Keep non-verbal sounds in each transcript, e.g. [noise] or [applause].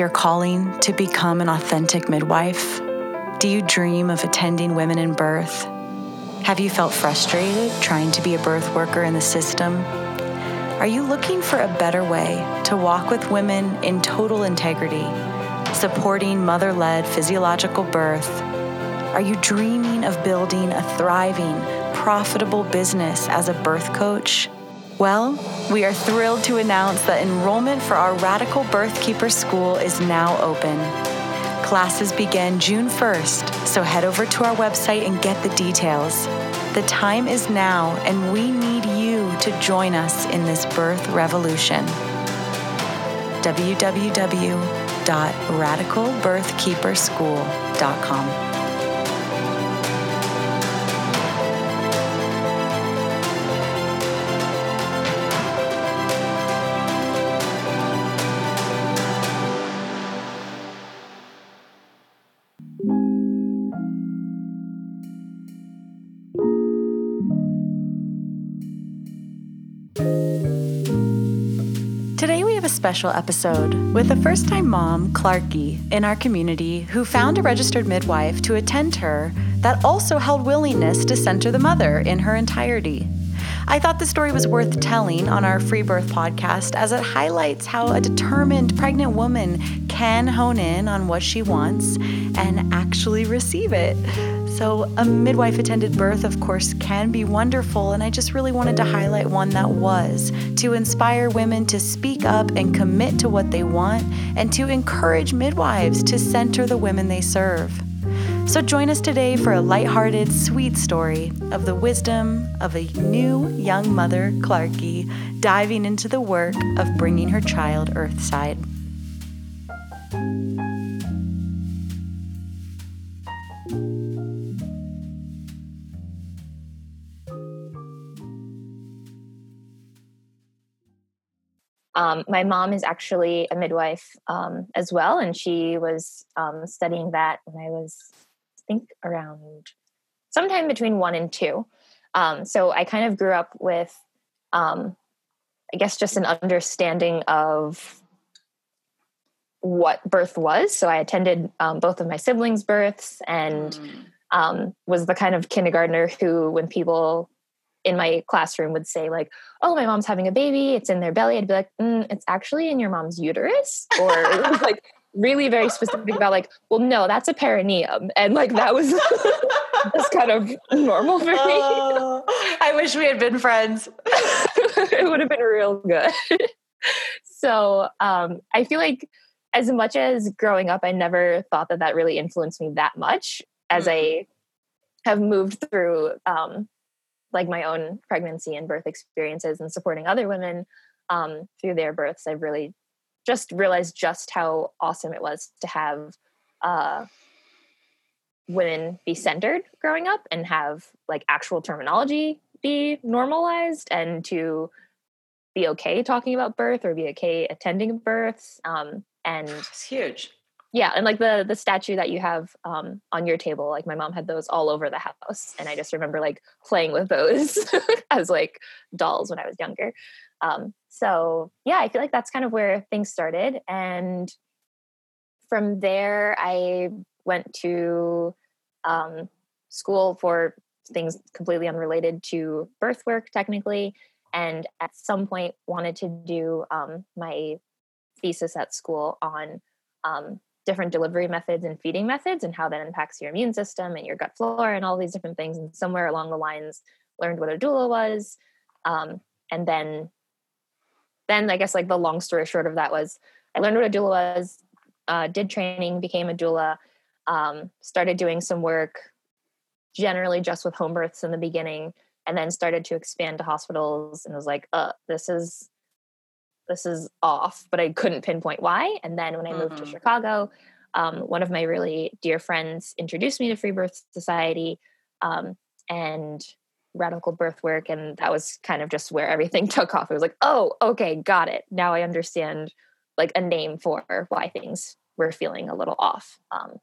Your calling to become an authentic midwife? Do you dream of attending women in birth? Have you felt frustrated trying to be a birth worker in the system? Are you looking for a better way to walk with women in total integrity, supporting mother led physiological birth? Are you dreaming of building a thriving, profitable business as a birth coach? Well, we are thrilled to announce that enrollment for our Radical Birthkeeper School is now open. Classes begin June 1st, so head over to our website and get the details. The time is now, and we need you to join us in this birth revolution. www.radicalbirthkeeperschool.com. special episode with a first time mom, Clarkie, in our community who found a registered midwife to attend her that also held willingness to center the mother in her entirety. I thought the story was worth telling on our Free Birth podcast as it highlights how a determined pregnant woman can hone in on what she wants and actually receive it. So, a midwife attended birth, of course, can be wonderful, and I just really wanted to highlight one that was to inspire women to speak up and commit to what they want, and to encourage midwives to center the women they serve. So, join us today for a lighthearted, sweet story of the wisdom of a new young mother, Clarkie, diving into the work of bringing her child earthside. Um, my mom is actually a midwife um, as well, and she was um, studying that when I was, I think, around sometime between one and two. Um, so I kind of grew up with, um, I guess, just an understanding of what birth was. So I attended um, both of my siblings' births and mm. was the kind of kindergartner who, when people in my classroom would say like oh my mom's having a baby it's in their belly i'd be like mm, it's actually in your mom's uterus? Or like really very specific about like well no that's a perineum and like that was [laughs] just kind of normal for me. Oh, i wish we had been friends. [laughs] It would have been real good. So um, i feel like as much as growing up i never thought that that really influenced me that much as mm. i have moved through um, like my own pregnancy and birth experiences and supporting other women um, through their births, I've really just realized just how awesome it was to have uh, women be centered growing up and have like actual terminology be normalized and to be okay talking about birth or be okay attending births. Um, and it's huge yeah and like the the statue that you have um, on your table like my mom had those all over the house and i just remember like playing with those [laughs] as like dolls when i was younger. Um, so yeah i feel like that's kind of where things started and from there i went to um, school for things completely unrelated to birth work technically and at some point wanted to do um, my thesis at school on um, different delivery methods and feeding methods and how that impacts your immune system and your gut flora and all these different things. And somewhere along the lines, learned what a doula was. Um, and then, then I guess like the long story short of that was I learned what a doula was, uh, did training, became a doula, um, started doing some work generally just with home births in the beginning and then started to expand to hospitals and was like uh this is this is off but i couldn't pinpoint why. And then when i moved mm-hmm. to chicago um, one of my really dear friends introduced me to free birth society um, and radical birth work and that was kind of just where everything [laughs] took off. It was like oh okay got it. Now i understand like a name for why things were feeling a little off. Um,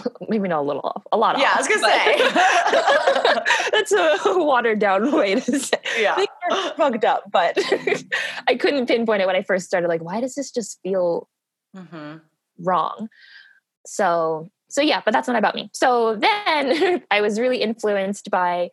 [laughs] maybe not a little off, a lot yeah, off. Yeah, I was gonna say [laughs] that's a watered down way to say. Yeah, things are fucked up, but [laughs] I couldn't pinpoint it when I first started. Like, why does this just feel mm-hmm. wrong? So, so yeah, but that's not about me. So then I was really influenced by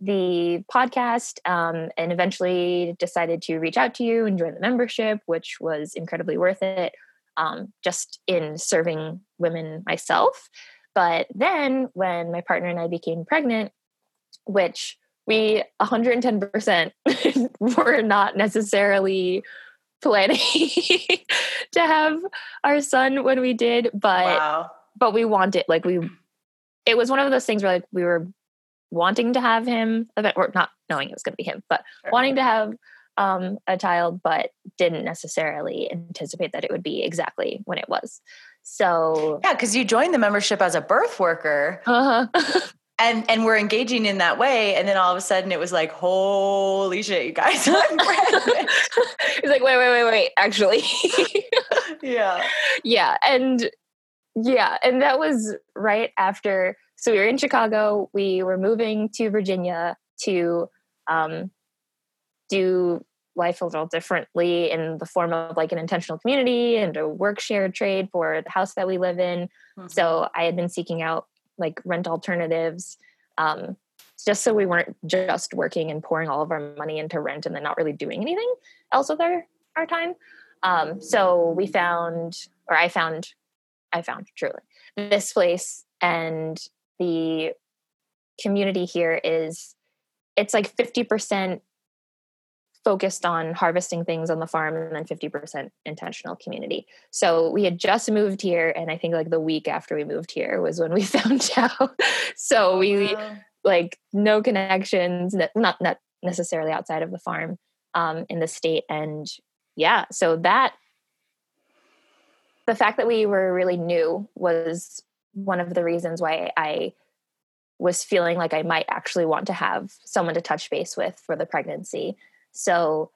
the podcast um, and eventually decided to reach out to you and join the membership, which was incredibly worth it um, just in serving women myself. But then when my partner and I became pregnant, which we 110% [laughs] were not necessarily planning [laughs] to have our son when we did, but wow. but we wanted like we it was one of those things where like we were wanting to have him or not knowing it was going to be him, but sure. wanting to have um, a child, but didn't necessarily anticipate that it would be exactly when it was. So yeah, because you joined the membership as a birth worker. Uh-huh. and and we're engaging in that way and then all of a sudden it was like holy shit you guys i'm [laughs] pregnant [laughs] he's like wait wait wait wait actually [laughs] yeah yeah and yeah and that was right after so we were in chicago we were moving to virginia to um, do life a little differently in the form of like an intentional community and a work shared trade for the house that we live in. Mm-hmm. So I had been seeking out like rent alternatives, um, just so we weren't just working and pouring all of our money into rent and then not really doing anything else with our our time. Um, so we found, or I found, I found truly this place and the community here is it's like 50% focused on harvesting things on the farm and then 50% intentional community. So we had just moved here and I think like the week after we moved here was when we [laughs] found out. so we wow. like no connections, not not necessarily outside of the farm um, in the state and yeah, so that the fact that we were really new was one of the reasons why I was feeling like I might actually want to have someone to touch base with for the pregnancy so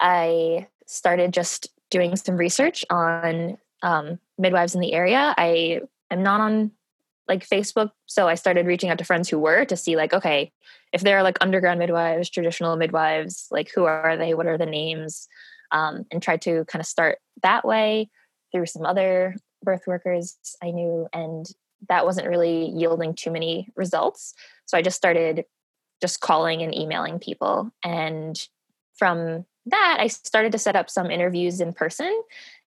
I started just doing some research on um, midwives in the area. I am not on like Facebook, so I started reaching out to friends who were to see like, okay, if they're like underground midwives, traditional midwives, like who are they? What are the names? Um, and tried to kind of start that way through some other birth workers I knew, and that wasn't really yielding too many results. So I just started just calling and emailing people and from that, I started to set up some interviews in person.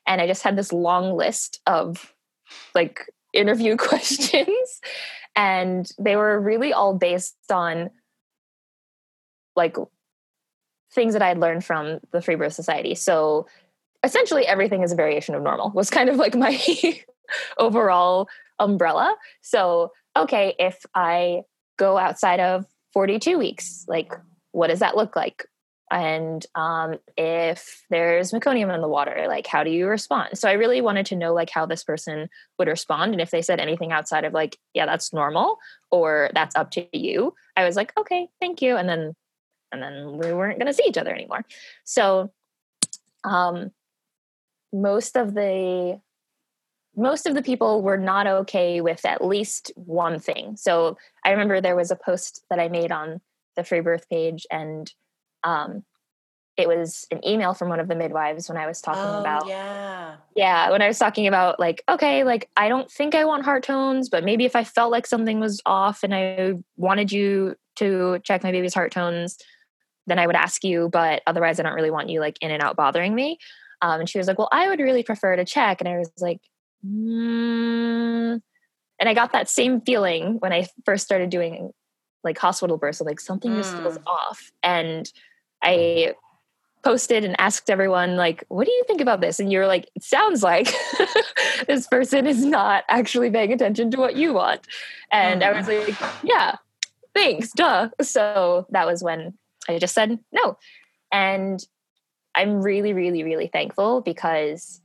And I just had this long list of like interview [laughs] questions. And they were really all based on like things that I had learned from the Free Birth Society. So essentially everything is a variation of normal was kind of like my [laughs] overall umbrella. So, okay, if I go outside of 42 weeks, like what does that look like? And um, if there's meconium in the water like how do you respond? So i really wanted to know like how this person would respond and if they said anything outside of like yeah that's normal or that's up to you i was like okay thank you and then and then we weren't going to see each other anymore. So um most of the most of the people were not okay with at least one thing. So i remember there was a post that i made on the free birth page and um, it was an email from one of the midwives when I was talking oh, about yeah yeah when I was talking about like okay like I don't think I want heart tones but maybe if I felt like something was off and I wanted you to check my baby's heart tones then I would ask you but otherwise I don't really want you like in and out bothering me um, and she was like well I would really prefer to check and I was like mm. and I got that same feeling when I first started doing like hospital births like something mm. just feels off and I posted and asked everyone like what do you think about this and you're like it sounds like [laughs] this person is not actually paying attention to what you want and i was hmm. like yeah thanks, duh. So that was when I just said no. And I'm really, really, really thankful because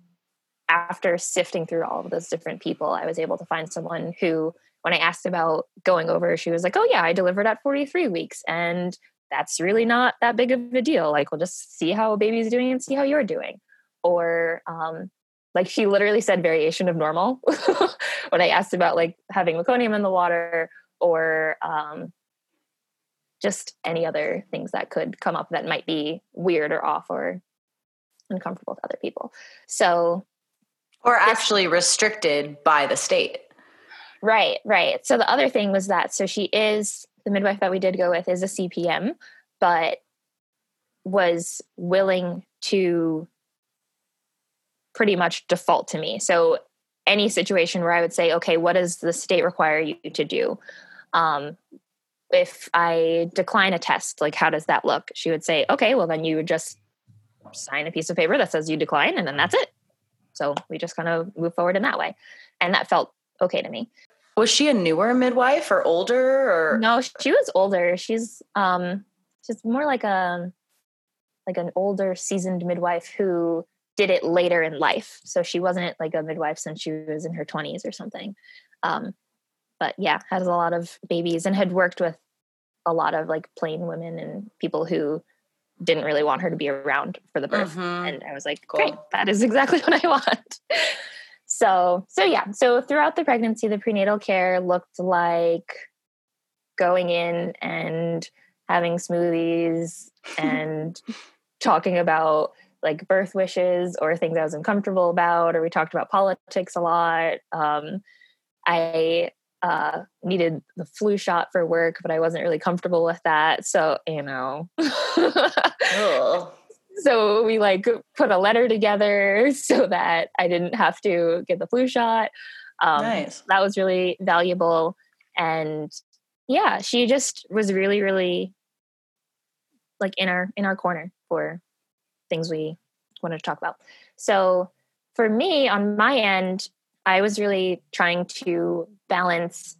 after sifting through all of those different people, I was able to find someone who, when I asked about going over, she was like, Oh, yeah, I delivered at 43 weeks. And that's really not that big of a deal. Like, we'll just see how a baby's doing and see how you're doing. Or, um, like she literally said variation of normal [laughs] when I asked about like having meconium in the water or um, just any other things that could come up that might be weird or off or uncomfortable to other people. So, or actually this, restricted by the state. Right, right. So the other thing was that so she is the midwife that we did go with is a CPM, but was willing to pretty much default to me. So any situation where I would say, okay, what does the state require you to do? Um, if I decline a test, like how does that look? She would say, okay, well then you would just sign a piece of paper that says you decline, and then that's it. So we just kind of move forward in that way, and that felt okay to me. Was she a newer midwife or older? Or no, she was older. She's um, she's more like a like an older, seasoned midwife who did it later in life. So she wasn't like a midwife since she was in her twenties or something. Um, but yeah, has a lot of babies and had worked with a lot of like plain women and people who didn't really want her to be around for the birth. Mm-hmm. And I was like, cool. great, that is exactly [laughs] what I want. So, so yeah, so throughout the pregnancy, the prenatal care looked like going in and having smoothies and [laughs] talking about like birth wishes or things I was uncomfortable about, or we talked about politics a lot. Um, I uh, needed the flu shot for work, but I wasn't really comfortable with that. So, you know. [laughs] so we like put a letter together [laughs] so that I didn't have to get the flu shot. Um, nice. That was really valuable. And yeah, she just was really, really like in our in our corner for things we wanted to talk about. So for me, on my end, I was really trying to balance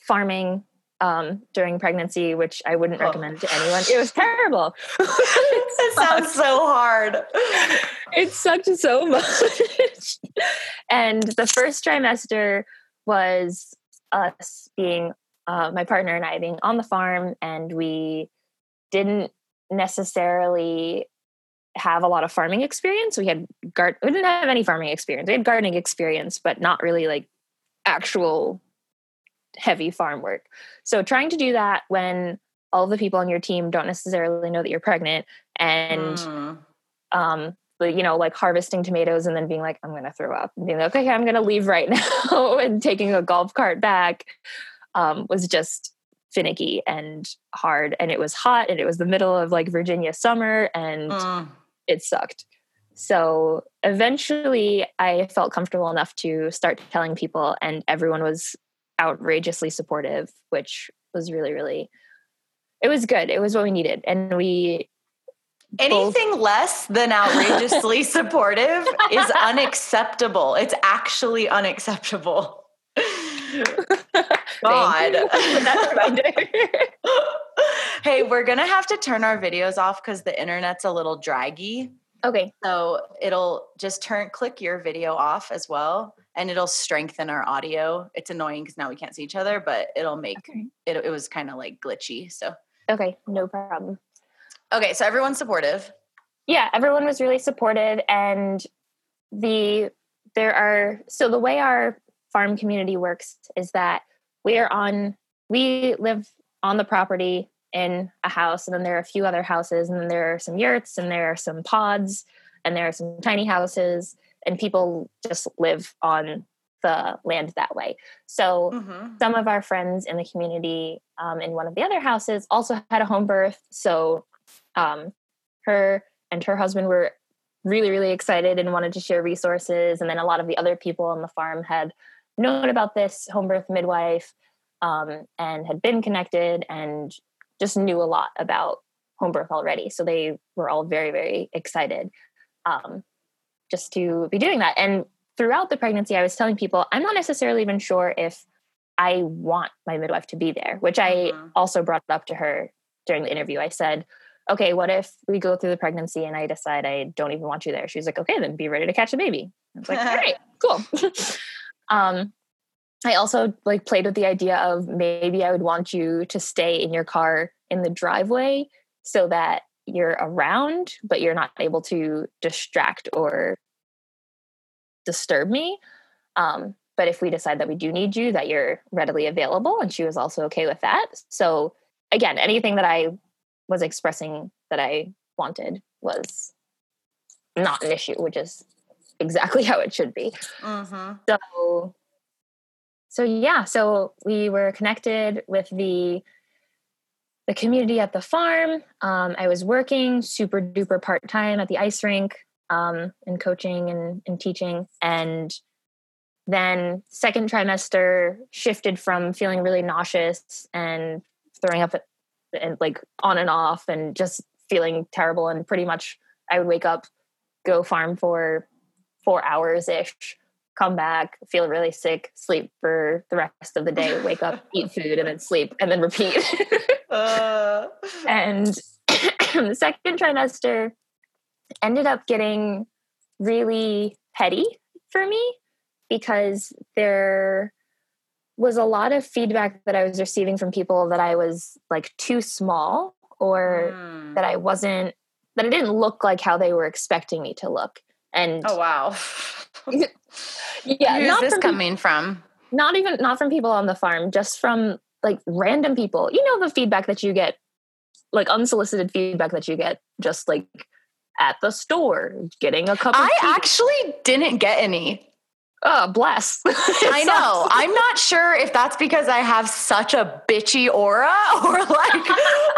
farming um, during pregnancy, which I wouldn't oh. recommend to anyone. It was terrible. [laughs] it sounds so hard. It sucked so [laughs] much. and the first trimester was us being, uh, my partner and I being on the farm, and we didn't necessarily have a lot of farming experience. We had gar- we didn't have any farming experience. We had gardening experience, but not really like actual heavy farm work. So trying to do that when all the people on your team don't necessarily know that you're pregnant and mm. um you know like harvesting tomatoes and then being like i'm going to throw up and being like okay i'm going to leave right [laughs] now and taking a golf cart back um, was just finicky and hard and it was hot and it was the middle of like virginia summer and mm it sucked. So eventually I felt comfortable enough to start telling people, and everyone was outrageously supportive, which was really, really, it was good. It was what we needed. And we, Anything both- less than outrageously [laughs] supportive is unacceptable. It's actually unacceptable. [laughs] God. [laughs] hey, we're going to have to turn our videos off because the internet's a little draggy. Okay. So it'll just turn, click your video off as well, and it'll strengthen our audio. It's annoying because now we can't see each other, but it'll make okay. it, it was kind of like glitchy. So, okay, no problem. Okay, so everyone's supportive. Yeah, everyone was really supportive, and the there are so the way our farm community works is that we are on we live on the property in a house and then there are a few other houses and then there are some yurts and there are some pods and there are some tiny houses and people just live on the land that way so mm-hmm. some of our friends in the community um, in one of the other houses also had a home birth so um, her and her husband were really really excited and wanted to share resources and then a lot of the other people on the farm had known about this home birth midwife um, and had been connected and just knew a lot about home birth already. So they were all very, very excited um, just to be doing that. And throughout the pregnancy, I was telling people, I'm not necessarily even sure if I want my midwife to be there, which I mm-hmm. also brought up to her during the interview. I said, okay, what if we go through the pregnancy and I decide I don't even want you there? She's like, okay, then be ready to catch the baby. I was like, [laughs] all right, cool. [laughs] um, I also like played with the idea of maybe I would want you to stay in your car in the driveway so that you're around, but you're not able to distract or disturb me. Um, but if we decide that we do need you, that you're readily available. And she was also okay with that. So, again, anything that I was expressing that I wanted was not an issue, which is exactly [laughs] how it should be. Mm-hmm. So, so yeah, so we were connected with the the community at the farm. Um, I was working super duper part time at the ice rink um, and coaching and, and teaching. And then second trimester shifted from feeling really nauseous and throwing up and like on and off and just feeling terrible and pretty much I would wake up, go farm for four hours ish, come back, feel really sick, sleep for the rest of the day, wake up, [laughs] eat food, and then sleep, and then repeat. [laughs] uh. And [clears throat] the second trimester ended up getting really petty for me because there was a lot of feedback that I was receiving from people that I was like too small or mm. that I wasn't that I didn't look like how they were expecting me to look. And oh wow. [laughs] yeah, who's this from coming from? Not even not from people on the farm, just from like random people. You know the feedback that you get like unsolicited feedback that you get just like at the store getting a cup I actually didn't get any oh bless. [laughs] I know. [laughs] I'm not sure if that's because i have such a bitchy aura [laughs] or like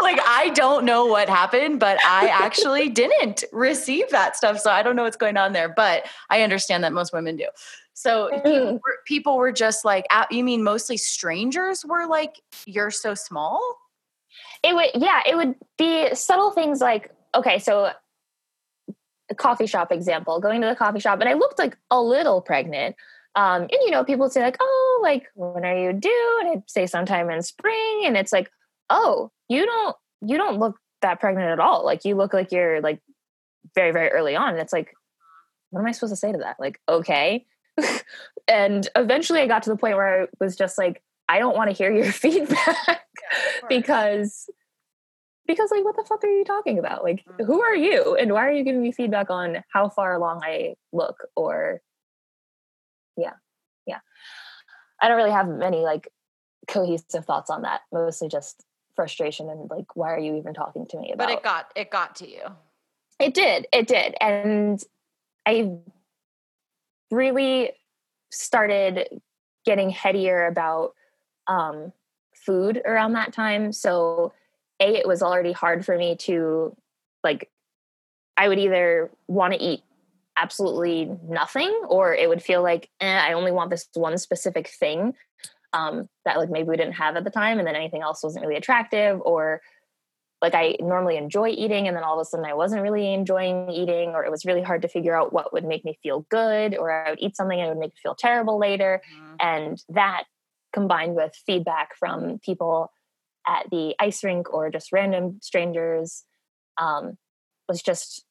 like i don't know what happened but i actually didn't receive that stuff so i don't know what's going on there but i understand that most women do. So mm-hmm. people were just like you mean mostly strangers were like you're so small it would yeah it would be subtle things like okay so coffee shop example, going to the coffee shop, and I looked like a little pregnant. Um, and you know, people would say like, "Oh, like when are you due?" And I'd say sometime in spring, and it's like, "Oh, you don't you don't look that pregnant at all. Like you look like you're like very very early on." And it's like, what am I supposed to say to that? Like, okay. [laughs] and eventually, I got to the point where I was just like, I don't want to hear your [laughs] feedback yeah, because because like what the fuck are you talking about? Like mm-hmm. who are you? And why are you giving me feedback on how far along i look or yeah. Yeah. I don't really have many like cohesive thoughts on that. Mostly just frustration and like why are you even talking to me about but it got it got to you. It did. It did. And i really started getting headier about um food around that time. So a it was already hard for me to like i would either want to eat absolutely nothing or it would feel like eh, i only want this one specific thing um, that like maybe we didn't have at the time and then anything else wasn't really attractive or like i normally enjoy eating and then all of a sudden i wasn't really enjoying eating or it was really hard to figure out what would make me feel good or i would eat something and it would make me feel terrible later mm-hmm. and that combined with feedback from people at the ice rink or just random strangers um, was just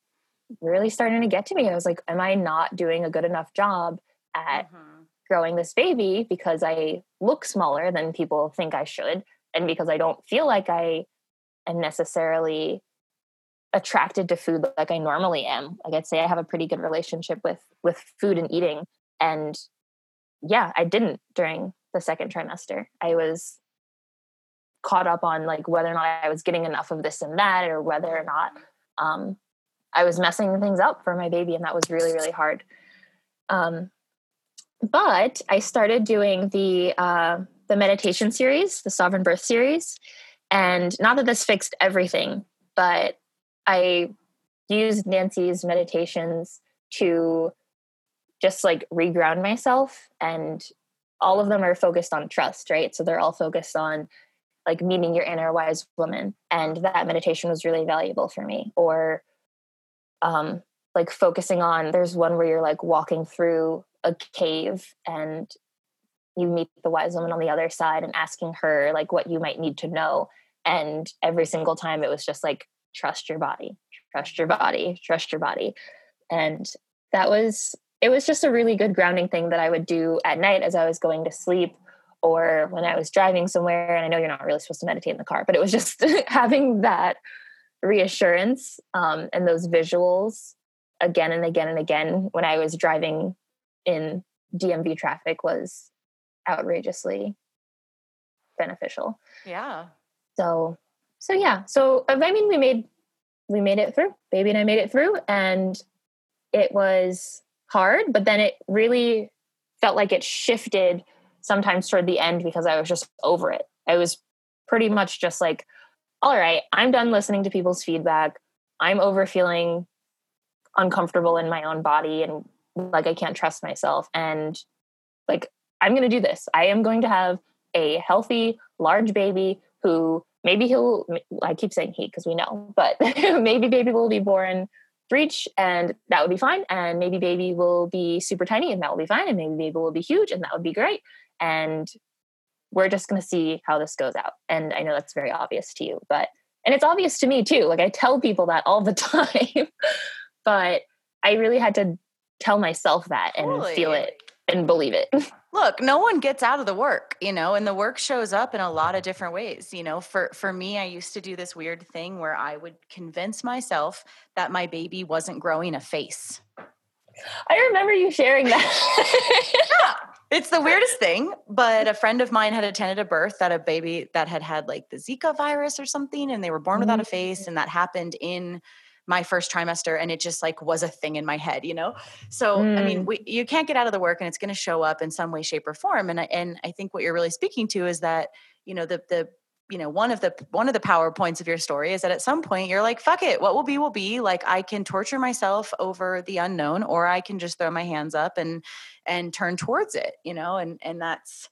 really starting to get to me. I was like, am I not doing a good enough job at mm-hmm. growing this baby because I look smaller than people think I should? And because I don't feel like I am necessarily attracted to food like I normally am. Like I'd say I have a pretty good relationship with with food and eating. And yeah, I didn't during the second trimester. I was caught up on like whether or not I was getting enough of this and that, or whether or not um, I was messing things up for my baby, and that was really really hard. Um, but I started doing the uh, the meditation series, the Sovereign Birth series, and not that this fixed everything, but I used Nancy's meditations to just like reground myself. And all of them are focused on trust right? So they're all focused on like meeting your inner wise woman and that meditation was really valuable for me. Or um like focusing on there's one where you're like walking through a cave and you meet the wise woman on the other side and asking her like what you might need to know. And every single time it was just like trust your body trust your body trust your body. And that was it was just a really good grounding thing that i would do at night as i was going to sleep or when i was driving somewhere and i know you're not really supposed to meditate in the car but it was just [laughs] having that reassurance um, and those visuals again and again and again when i was driving in dmv traffic was outrageously beneficial. Yeah. So so yeah. So I mean we made we made it through. Baby and I made it through and it was hard, but then it really felt like it shifted sometimes toward the end because I was just over it. I was pretty much just like, all right, I'm done listening to people's feedback. I'm over feeling uncomfortable in my own body and like I can't trust myself. And like I'm going to do this. I am going to have a healthy, large baby who maybe he'll, I keep saying he because we know, but [laughs] maybe baby will be born breech and that would be fine. And maybe baby will be super tiny and that will be fine. And maybe baby will be huge and that would be great. And we're just going to see how this goes out. And I know that's very obvious to you, but, and it's obvious to me too. Like I tell people that all the [laughs] time, but I really had to tell myself that and totally. feel it and believe it. [laughs] Look, no one gets out of the work, you know, and the work shows up in a lot of different ways. You know, for for me, I used to do this weird thing where I would convince myself that my baby wasn't growing a face. I remember you sharing that. [laughs] yeah. It's the weirdest [laughs] thing, but a friend of mine had attended a birth that a baby that had had like the Zika virus or something, and they were born without a mm. face, and that happened in my first trimester and it just like was a thing in my head you know so mm. i mean mm. we, you can't get out of the work and it's going to show up in some way shape or form and I, and i think what you're really speaking to is that you know the the you know one of the one of the power points of your story is that at some point you're like fuck it what will be will be like i can torture myself over the unknown or i can just throw my hands up and and turn towards it you know and and that's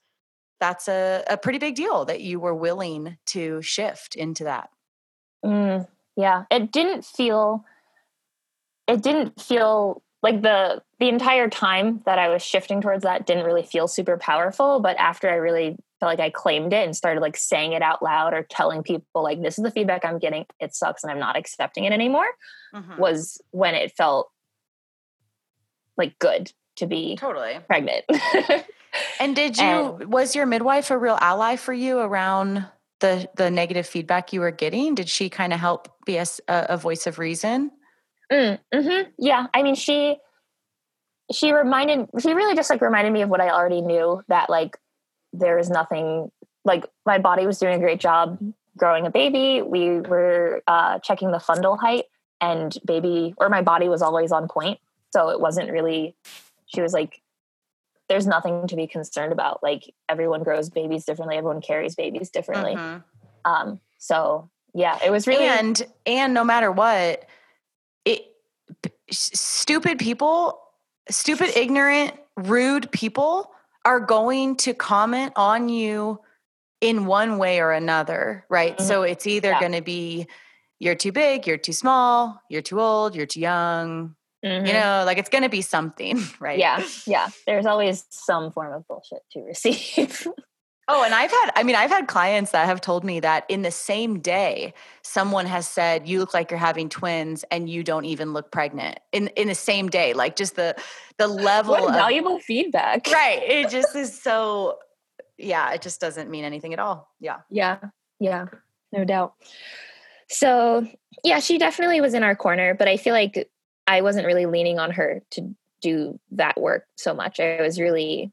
that's a, a pretty big deal that you were willing to shift into that mm, yeah. It didn't feel it didn't feel like the the entire time that i was shifting towards that didn't really feel super powerful but after i really felt like i claimed it and started like saying it out loud or telling people like this is the feedback i'm getting. It sucks and i'm not accepting it anymore mm-hmm. was when it felt like good to be totally. pregnant. [laughs] And did you and, was your midwife a real ally for you around the the negative feedback you were getting? Did she kind of help be a, a, voice of reason? Mm, mm-hmm. Yeah, I mean, she she reminded she really just like reminded me of what I already knew that like there is nothing like my body was doing a great job growing a baby. We were uh, checking the fundal height, and baby or my body was always on point, so it wasn't really. She was like, there's nothing to be concerned about. Like everyone grows babies differently, everyone carries babies differently. Mm-hmm. Um, so yeah, it was really and and no matter what, it stupid people, stupid, ignorant, rude people are going to comment on you in one way or another, right? Mm-hmm. So it's either yeah. going to be you're too big, you're too small, you're too old, you're too young, Mm-hmm. You know, like it's going to be something, [laughs] right? Yeah. Yeah. There's always some form of bullshit to receive. [laughs] oh, and I've had, I mean, I've had clients that have told me that in the same day, someone has said, you look like you're having twins and you don't even look pregnant in, in the same day. Like just the, the [laughs] level what of valuable feedback. Right. It just is so, yeah, it just doesn't mean anything at all. Yeah. Yeah. Yeah. No doubt. So, yeah, she definitely was in our corner, but I feel like I wasn't really leaning on her to do that work so much. I was really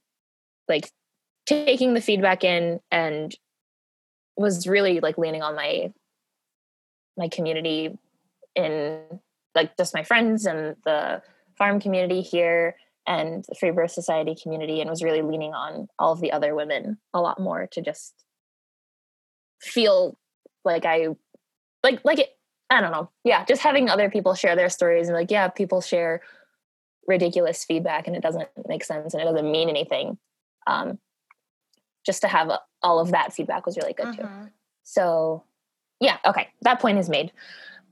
like taking the feedback in and was really like leaning on my my community in like just my friends and the farm community here and the free birth society community and was really leaning on all of the other women a lot more to just feel like I like like it I don't know. Yeah, just having other people share their stories and like, yeah, people share ridiculous feedback and it doesn't make sense and it doesn't mean anything. Um, just to have a, all of that feedback was really good mm-hmm. too. So, yeah, okay, that point is made.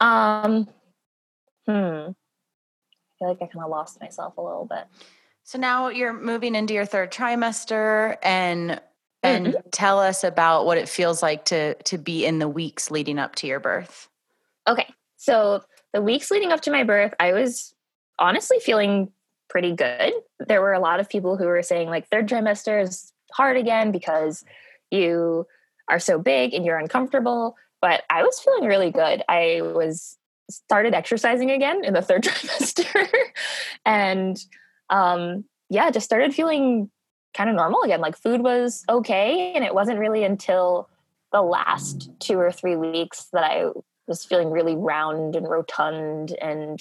Um, hmm, I feel like I kind of lost myself a little bit. So now you're moving into your third trimester and and mm-hmm. tell us about what it feels like to to be in the weeks leading up to your birth. Okay. So the weeks leading up to my birth, I was honestly feeling pretty good. There were a lot of people who were saying like third trimester is hard again because you are so big and you're uncomfortable, but I was feeling really good. I was started exercising again in the [laughs] third trimester and um yeah, just started feeling kind of normal again. Like food was okay and it wasn't really until the last 2 or 3 weeks that I was feeling really round and rotund and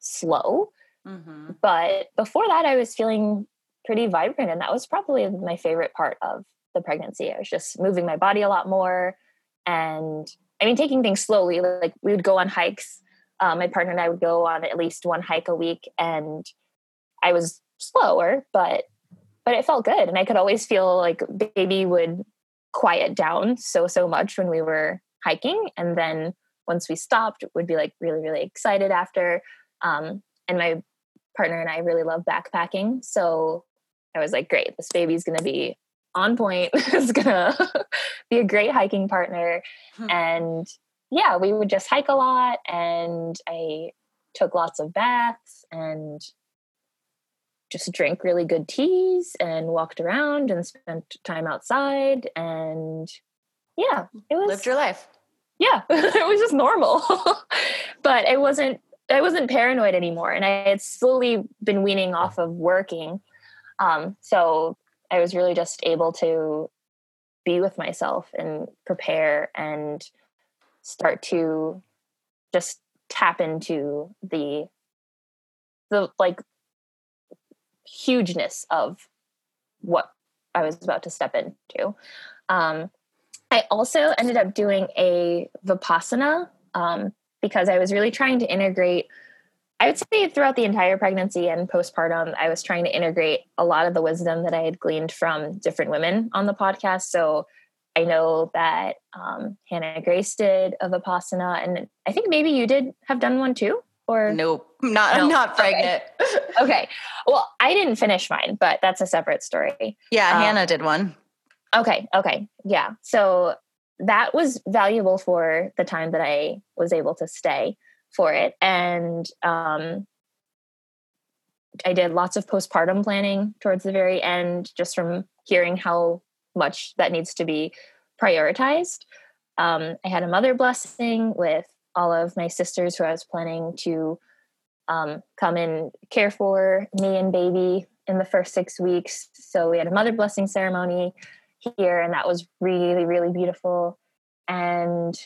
slow. Mm-hmm. But before that, I was feeling pretty vibrant. And that was probably my favorite part of the pregnancy. I was just moving my body a lot more. And I mean, taking things slowly. Like we would go on hikes. Um, my partner and I would go on at least one hike a week. And I was slower, but but it felt good and i could always feel like baby would quiet down so so much when we were hiking and then once we stopped would be like really really excited after. Um, and my partner and i really love backpacking so i was like great this baby's going to be on point. It's going to be a great hiking partner. Hmm. and yeah we would just hike a lot and i took lots of baths and just drank really good teas and walked around and spent time outside and yeah it was lived your life yeah, [laughs] it was just normal. [laughs] but it wasn't I wasn't paranoid anymore and I had slowly been weaning off of working. Um, so I was really just able to be with myself and prepare and start to just tap into the the like hugeness of what I was about to step into. Um, I also ended up doing a Vipassana um, because I was really trying to integrate. I would say throughout the entire pregnancy and postpartum, I was trying to integrate a lot of the wisdom that I had gleaned from different women on the podcast. So I know that um, Hannah Grace did a Vipassana, and I think maybe you did have done one too. Or nope, not no. I'm not pregnant. Okay. okay. Well, I didn't finish mine, but that's a separate story. Yeah, um, Hannah did one. Okay. Okay. Yeah. So that was valuable for the time that I was able to stay for it. And um, I did lots of postpartum planning towards the very end, just from hearing how much that needs to be prioritized. Um, I had a mother blessing with all of my sisters who I was planning to um, come and care for me and baby in the first six weeks. So we had a mother blessing ceremony here and that was really really beautiful. And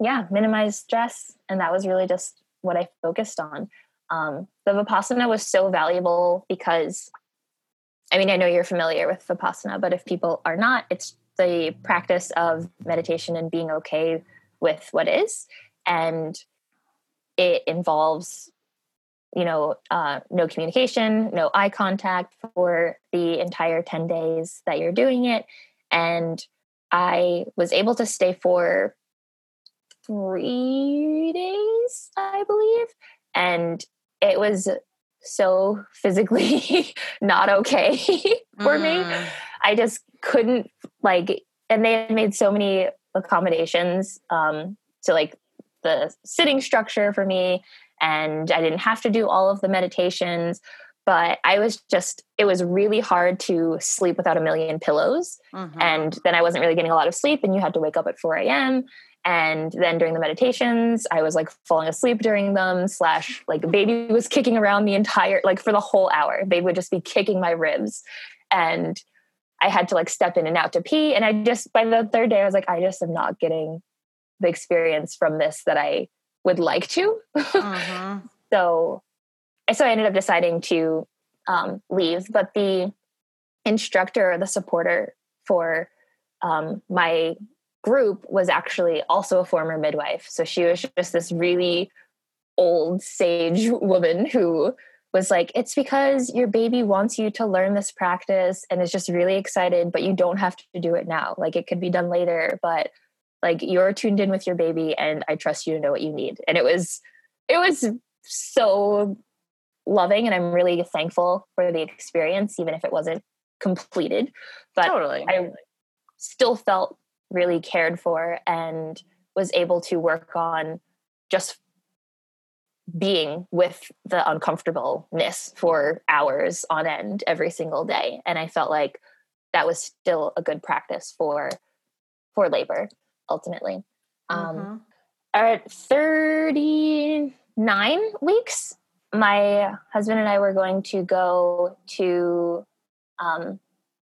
yeah minimize stress and that was really just what i focused on. Um, the vipassana was so valuable because i mean i know you're familiar with vipassana but if people are not it's the practice of meditation and being okay with what is. And it involves you know, uh, no communication, no eye contact for the entire 10 days that you're doing it. And I was able to stay for three days, I believe. And it was so physically [laughs] not okay [laughs] for mm. me. I just couldn't like, and they had made so many accommodations um, to like the sitting structure for me and I didn't have to do all of the meditations. But I was just, it was really hard to sleep without a million pillows. Mm-hmm. And then I wasn't really getting a lot of sleep, and you had to wake up at 4 a.m. And then during the meditations, I was like falling asleep during them, slash, like baby was kicking around the entire, like for the whole hour. They would just be kicking my ribs. And I had to like step in and out to pee. And I just, by the third day, I was like, I just am not getting the experience from this that I would like to. Uh-huh. [laughs] so, so I ended up deciding to um, leave. But the instructor, or the supporter for um, my group was actually also a former midwife. So she was just this really old sage woman who was like, it's because your baby wants you to learn this practice and is just really excited, but you don't have to do it now. Like it could be done later, but like you're tuned in with your baby and i trust you to know what you need and it was it was so loving and I'm really thankful for the experience, even if it wasn't completed. But totally. I still felt really cared for and was able to work on just being with the uncomfortableness for hours on end every single day and i felt like that was still a good practice for for labor ultimately um, mm-hmm. at 39 weeks my husband and i were going to go to um,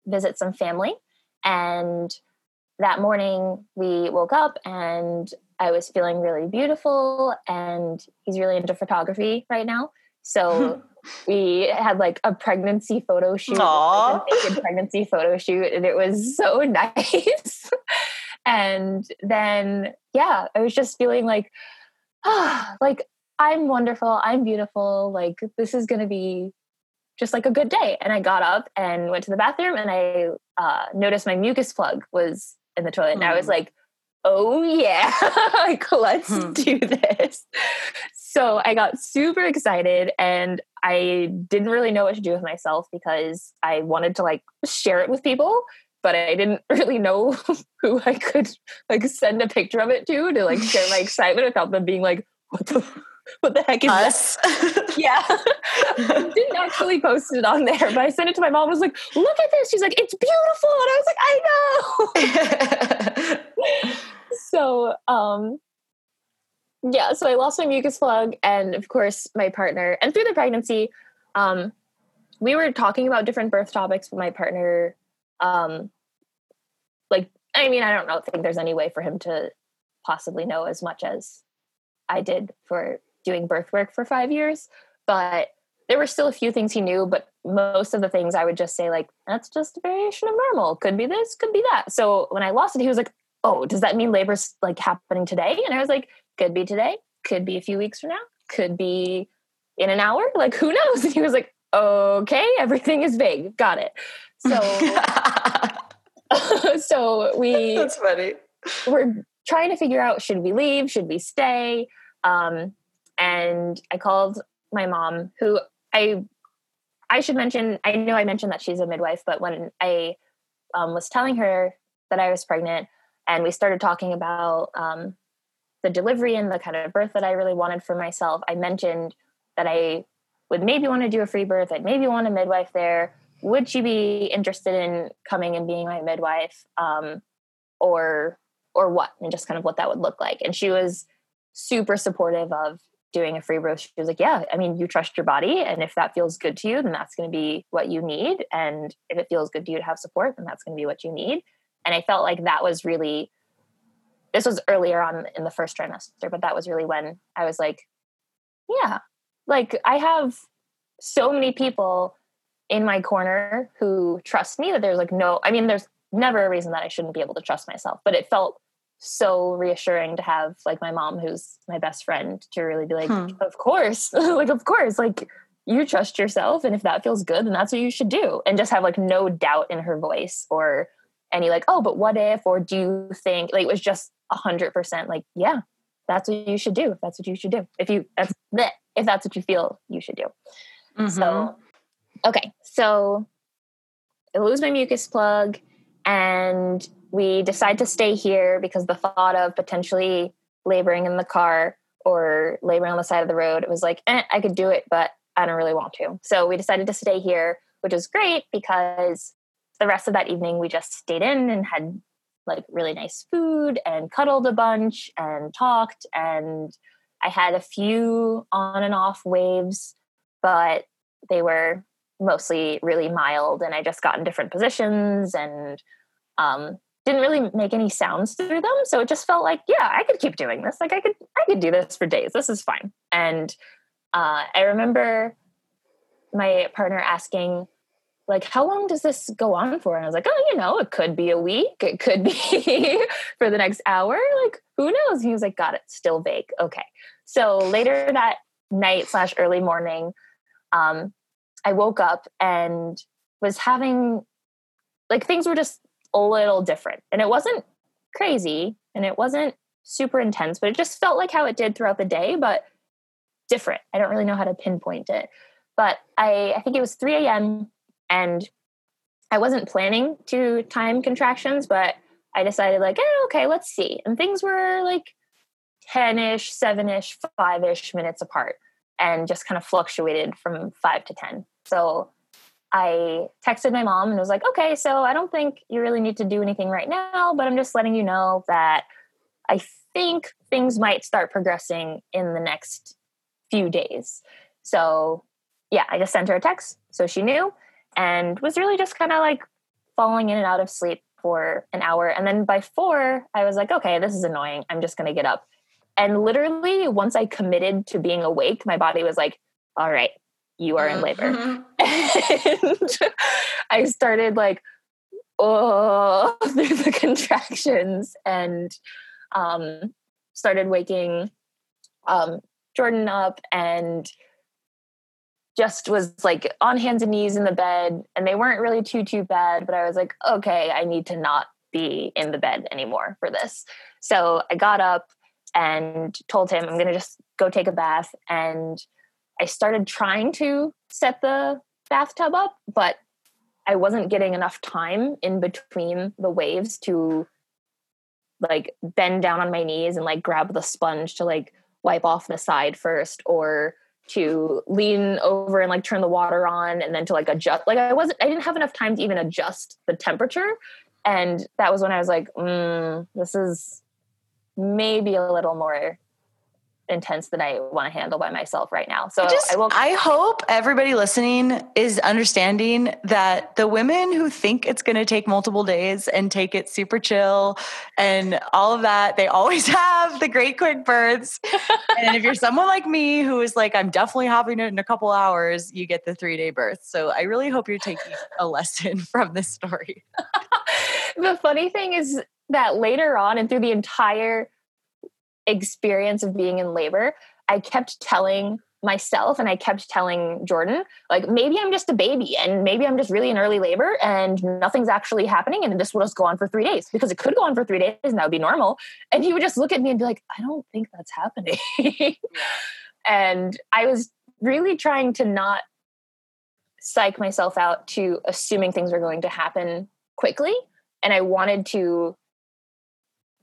visit some family and that morning we woke up and I was feeling really beautiful and he's really into photography right now. So [laughs] we had like a pregnancy photo shoot, like a naked pregnancy photo shoot, and it was so [laughs] nice. And then yeah, I was just feeling like, ah, like I'm wonderful, I'm beautiful, like this is gonna be just like a good day. And I got up and went to the bathroom and I uh, noticed my mucus plug was in the toilet. Mm. And I was hmm. like, oh yeah, [laughs] like let's hmm. do this. So I got super excited and I didn't really know what to do with myself because I wanted to like share it with people, but I didn't [laughs] really know [laughs] who I could like send a picture of it to to like share my [laughs] excitement without them being like, what the what the heck is us? yeah. I didn't actually post it on there, but I sent it to my mom. I was like, look at this. She's like, it's beautiful. And I was like, I know. so um yeah, so I lost my mucus plug and of course my partner and through the pregnancy, um, we were talking about different birth topics with my partner. Um like I mean, I don't know think there's any way for him to possibly know as much as I did for doing birth work for five years, but there were still a few things he knew, but most of the things I would just say, like, that's just a variation of normal. Could be this, could be that. So when I lost it, he was like, Oh, does that mean labor's like happening today? And I was like, Could be today, could be a few weeks from now, could be in an hour. Like, who knows? [laughs] And he was like, Okay, everything is vague. Got it. So [laughs] [laughs] so we [laughs] That's funny. We're trying to figure out should we leave, should we stay? Um, and I called my mom, who I I should mention. I know I mentioned that she's a midwife, but when I um, was telling her that I was pregnant, and we started talking about um, the delivery and the kind of birth that I really wanted for myself, I mentioned that I would maybe want to do a free birth. I'd maybe want a midwife there. Would she be interested in coming and being my midwife, um, or or what, and just kind of what that would look like? And she was super supportive of doing a free birth, she was like, Yeah, I mean, you trust your body. And if that feels good to you, then that's going to be what you need. And if it feels good to you to have support, then that's going to be what you need. And I felt like that was really, this was earlier on in the first trimester, but that was really when I was like, Yeah, like I have so many people in my corner who trust me that there's like no, I mean, there's never a reason that I shouldn't be able to trust myself, but it felt so reassuring to have like my mom who's my best friend to really be like hmm. of course [laughs] like of course like you trust yourself and if that feels good then that's what you should do and just have like no doubt in her voice or any like oh but what if or do you think like it was just a hundred percent like yeah that's what you should do that's what you should do if you that's if that's what you feel you should do mm-hmm. so okay so i lose my mucus plug and we decide to stay here because the thought of potentially laboring in the car or laboring on the side of the road, it was like, eh, I could do it, but I don't really want to. So we decided to stay here, which was great because the rest of that evening we just stayed in and had like really nice food and cuddled a bunch and talked. And I had a few on and off waves, but they were mostly really mild. And I just got in different positions and um, didn't really make any sounds through them. So it just felt like yeah i could keep doing this. Like i could i could do this for days. This is fine. And uh, i remember my partner asking like how long does this go on for? And i was like oh you know it could be a week. It could be [laughs] for the next hour. Like who knows? He was like got it still vague. Okay. So later that night slash early morning um, i woke up and was having like things were just a little different. And it wasn't crazy and it wasn't super intense, but it just felt like how it did throughout the day, but different. I don't really know how to pinpoint it. but I, I think it was 3 a.m. and I wasn't planning to time contractions, but I decided like, eh, okay, let's see. And things were like 10-ish, 7-ish, 5-ish minutes apart and just kind of fluctuated from 5 to 10. So I texted my mom and was like, okay, so I don't think you really need to do anything right now, but I'm just letting you know that I think things might start progressing in the next few days. So, yeah, I just sent her a text so she knew and was really just kind of like falling in and out of sleep for an hour. And then by four, I was like, okay, this is annoying. I'm just going to get up. And literally, once I committed to being awake, my body was like, all right, you are in labor. Mm-hmm. [laughs] and I started like, oh, [laughs] through the contractions and um, started waking um, Jordan up and just was like on hands and knees in the bed. And they weren't really too, too bad, but I was like, okay, I need to not be in the bed anymore for this. So I got up and told him I'm going to just go take a bath. And I started trying to set the bathtub up, but I wasn't getting enough time in between the waves to like bend down on my knees and like grab the sponge to like wipe off the side first or to lean over and like turn the water on and then to like adjust like i wasn't i didn't have enough time to even adjust the temperature. And that was when i was like mm, this is maybe a little more intense than I want to handle by myself right now. So I, just, I will. I hope everybody listening is understanding that the women who think it's going to take multiple days and take it super chill and all of that, they always [laughs] have the great quick births. [laughs] and if you're someone like me who is like, I'm definitely having it in a couple hours, you get the three day birth. So I really hope you're taking a [laughs] lesson from this story. the funny thing is that later on and through the entire experience of being in labor, I kept telling myself and I kept telling Jordan, like, maybe I'm just a baby and maybe I'm just really in early labor and nothing's actually happening and this will just go on for three days because it could go on for three days and that would be normal. And he would just look at me and be like, I don't think that's happening. [laughs] and I was really trying to not psych myself out to assuming things were going to happen quickly. And I wanted to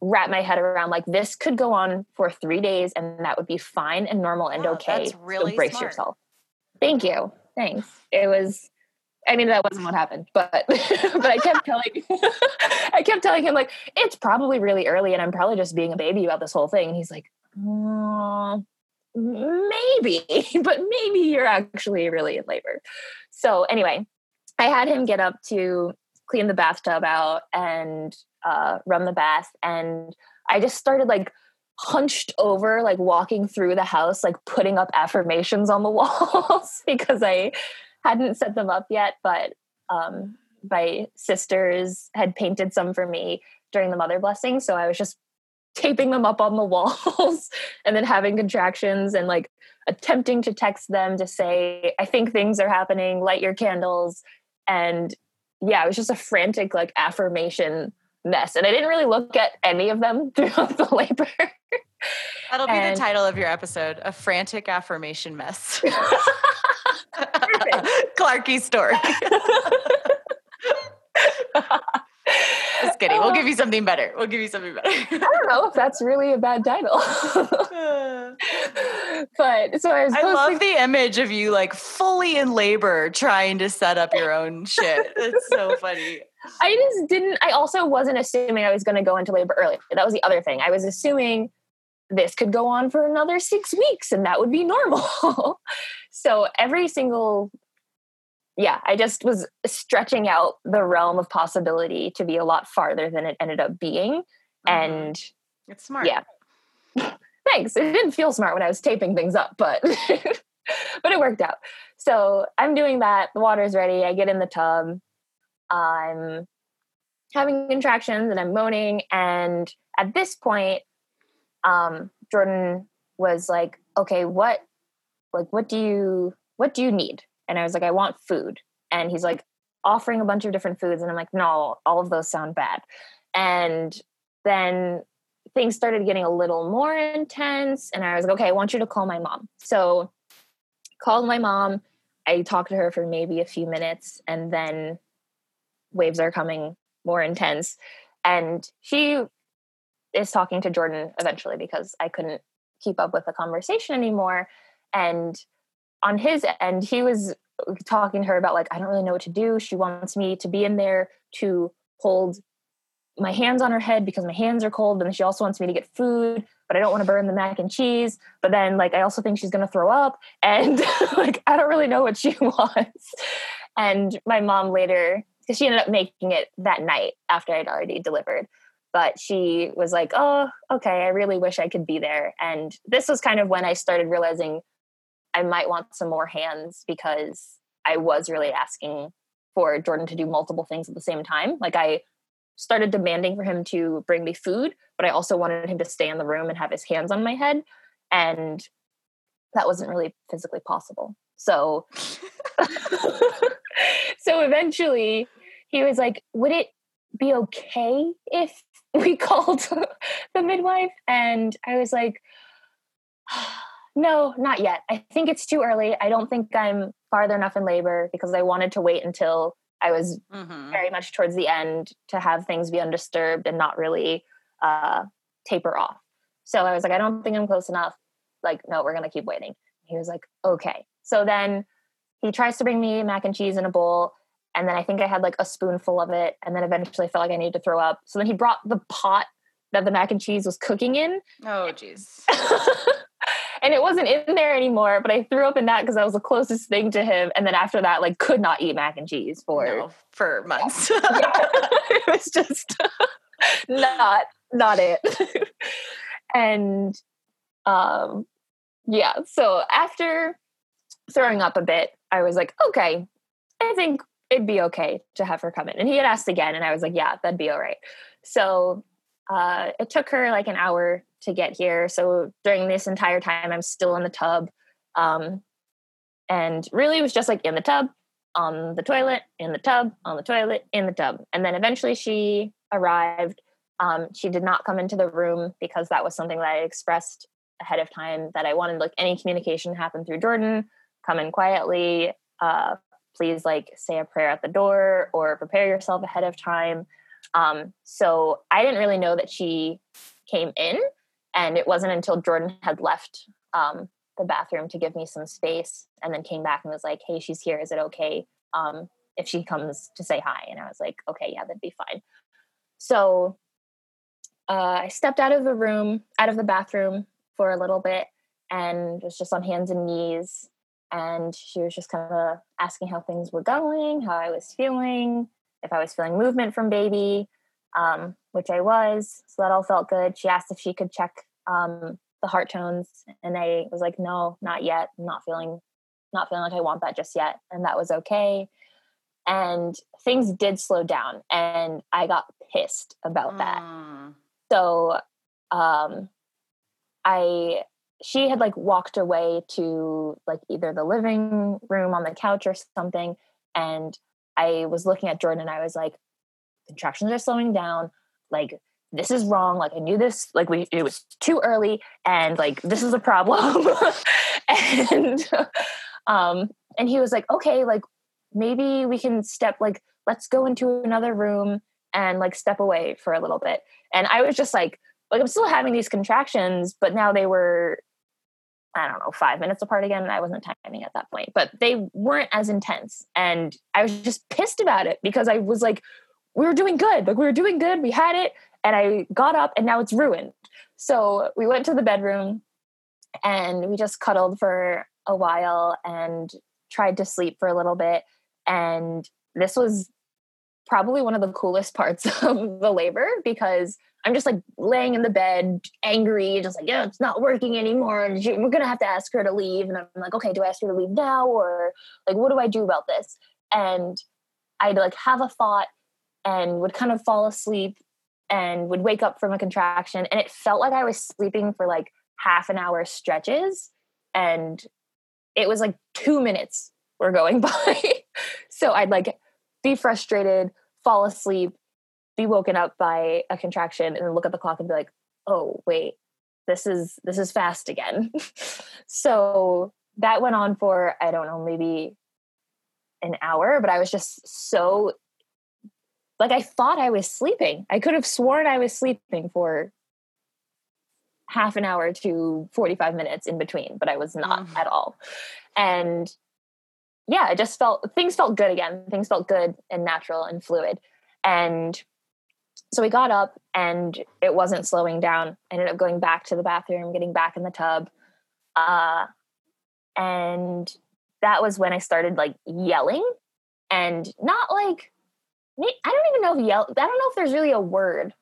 wrap my head around like this could go on for three days and that would be fine and normal and wow, okay. That's really so brace smart. yourself. Thank you. Thanks. It was I mean that wasn't what happened, but [laughs] but I kept telling [laughs] I kept telling him like it's probably really early and I'm probably just being a baby about this whole thing. And he's like, oh, maybe, [laughs] but maybe you're actually really in labor. So anyway, I had him get up to clean the bathtub out and uh, run the bath and i just started like hunched over like walking through the house like putting up affirmations on the [laughs] walls because i hadn't set them up yet but um, my sisters had painted some for me during the mother blessing so i was just taping them up on the [laughs] walls and then having contractions and like attempting to text them to say i think things are happening light your candles and yeah it was just a frantic like affirmation mess. And I didn't really look at any of them [laughs] throughout the labor. That'll be and, the title of your episode A Frantic Affirmation Mess. [laughs] Clarky story. [laughs] Just kidding. We'll give uh. you something better. We'll give you something better. I don't know if that's really a bad title. [laughs] but so I, I love the image of you like fully in labor trying to set up your own shit. It's so funny. I just didn't. I also wasn't assuming I was going to go into labor early. That was the other thing. I was assuming this could go on for another six weeks and that would be normal. [laughs] so every single, yeah, I just was stretching out the realm of possibility to be a lot farther than it ended up being. Mm-hmm. And it's smart. Yeah. [laughs] Thanks. It didn't feel smart when I was taping things up, but [laughs] but it worked out. So I'm doing that. The water's ready. I get in the tub. I'm having contractions and I'm moaning. And at this point, um, Jordan was like, okay, what, like, what do you, what do you need? And I was like, I want food. And he's like, offering a bunch of different foods. And I'm like, no, all of those sound bad. And then things started getting a little more intense. And I was like, okay, I want you to call my mom. So called my mom I talked to her for maybe a few minutes and then waves are coming more intense. And she is talking to Jordan eventually because I couldn't keep up with the conversation anymore. And on his end, he was talking to her about like, I don't really know what to do. She wants me to be in there to hold my hands on her head because my hands are cold. And she also wants me to get food, but I don't want to burn the mac and cheese. But then like I also think she's gonna throw up. And [laughs] like I don't really know what she [laughs] wants. And my mom later, because she ended up making it that night after I'd already delivered. But she was like, Oh, okay, I really wish I could be there. And this was kind of when I started realizing I might want some more hands because I was really asking for Jordan to do multiple things at the same time. Like I started demanding for him to bring me food, but I also wanted him to stay in the room and have his hands on my head. And that wasn't really physically possible. So [laughs] so eventually he was like, Would it be okay if we [laughs] called the midwife? And I was like, [sighs] ah, No, not yet. I think it's too early. I don't think I'm farther enough in labor because I wanted to wait until I was mm-hmm. very much towards the end to have things be undisturbed and not really uh, taper off. So I was like, I don't think I'm close enough. Like, no, we're going to keep waiting. He was like, okay. So then he tries to bring me mac and cheese in a bowl. And then I think I had like a spoonful of it. And then eventually I felt like I needed to throw up. So then he brought the pot that the mac and cheese was cooking in. Oh, jeez. [laughs] and it wasn't in there anymore. But I threw up in that because that was the closest thing to him. And then after that, like, could not eat mac and cheese for no, for months. [laughs] [laughs] it was just [laughs] not not it. and um, yeah. So after throwing up a bit, I was like, okay, I think it'd be okay to have her come in. And he had asked again, and I was like, yeah, that'd be all right. So uh, it took her like an hour to get here. So during this entire time, I'm still in the tub. Um, and really, was just like in the tub, on the toilet, in the tub, on the toilet, in the tub. And then eventually she arrived. Um, she did not come into the room because that was something that I expressed ahead of time that I wanted like any communication happen through Jordan. Come in quietly. Uh, please like say a prayer at the door or prepare yourself ahead of time. Um, so I didn't really know that she came in, and it wasn't until Jordan had left um, the bathroom to give me some space, and then came back and was like, "Hey, she's here. Is it okay um, if she comes to say hi?" And I was like, "Okay, yeah, that'd be fine." So uh, I stepped out of the room, out of the bathroom for a little bit, and was just on hands and knees. And she was just kind of asking how things were going, how I was feeling, if I was feeling movement from baby, um, which I was. So that all felt good. She asked if she could check um, the heart tones, and I was like, no, not yet. I'm not feeling, not feeling like I want that just yet, and that was okay. And things did slow down, and I got pissed about that. Mm. So, um, I she had like walked away to like either the living room on the couch or something, and I was looking at Jordan and I was like, contractions are slowing down. Like, this is wrong. Like, I knew this, like, we, it was too early and like, this is a problem. [laughs] and, um, and he was like, okay, like, maybe we can step, like, let's go into another room and like step away for a little bit. And I was just like, like, I'm still having these contractions, but now they were I don't know, five minutes apart again. And I wasn't timing at that point, but they weren't as intense. And I was just pissed about it because I was like, we were doing good. Like, we were doing good. We had it. And I got up and now it's ruined. So we went to the bedroom and we just cuddled for a while and tried to sleep for a little bit. And this was probably one of the coolest [laughs] parts of the labor because I'm just like laying in the bed, angry, just like, yeah, it's not working anymore. And we're going to have to ask her to leave. And I'm like, okay, do I ask her to leave now? Or like, what do I do about this? And I'd like have a thought and would kind of fall asleep and would wake up from a contraction. And it felt like I was sleeping for like half an hour stretches. And it was like two minutes were going [laughs] by. so I'd like be frustrated, fall asleep, be woken up by a contraction and then look at the clock and be like, oh wait, this is this is fast again. [laughs] so that went on for I don't know maybe an hour, but I was just so like I thought I was sleeping. I could have sworn I was sleeping for half an hour to 45 minutes in between, but I was not mm. at all. And yeah, it just felt things felt good again. Things felt good and natural and fluid. And so we got up and it wasn't slowing down. I ended up going back to the bathroom, getting back in the tub. Uh, and that was when I started like yelling and not like, I don't even know if yell, I don't know if there's really a word.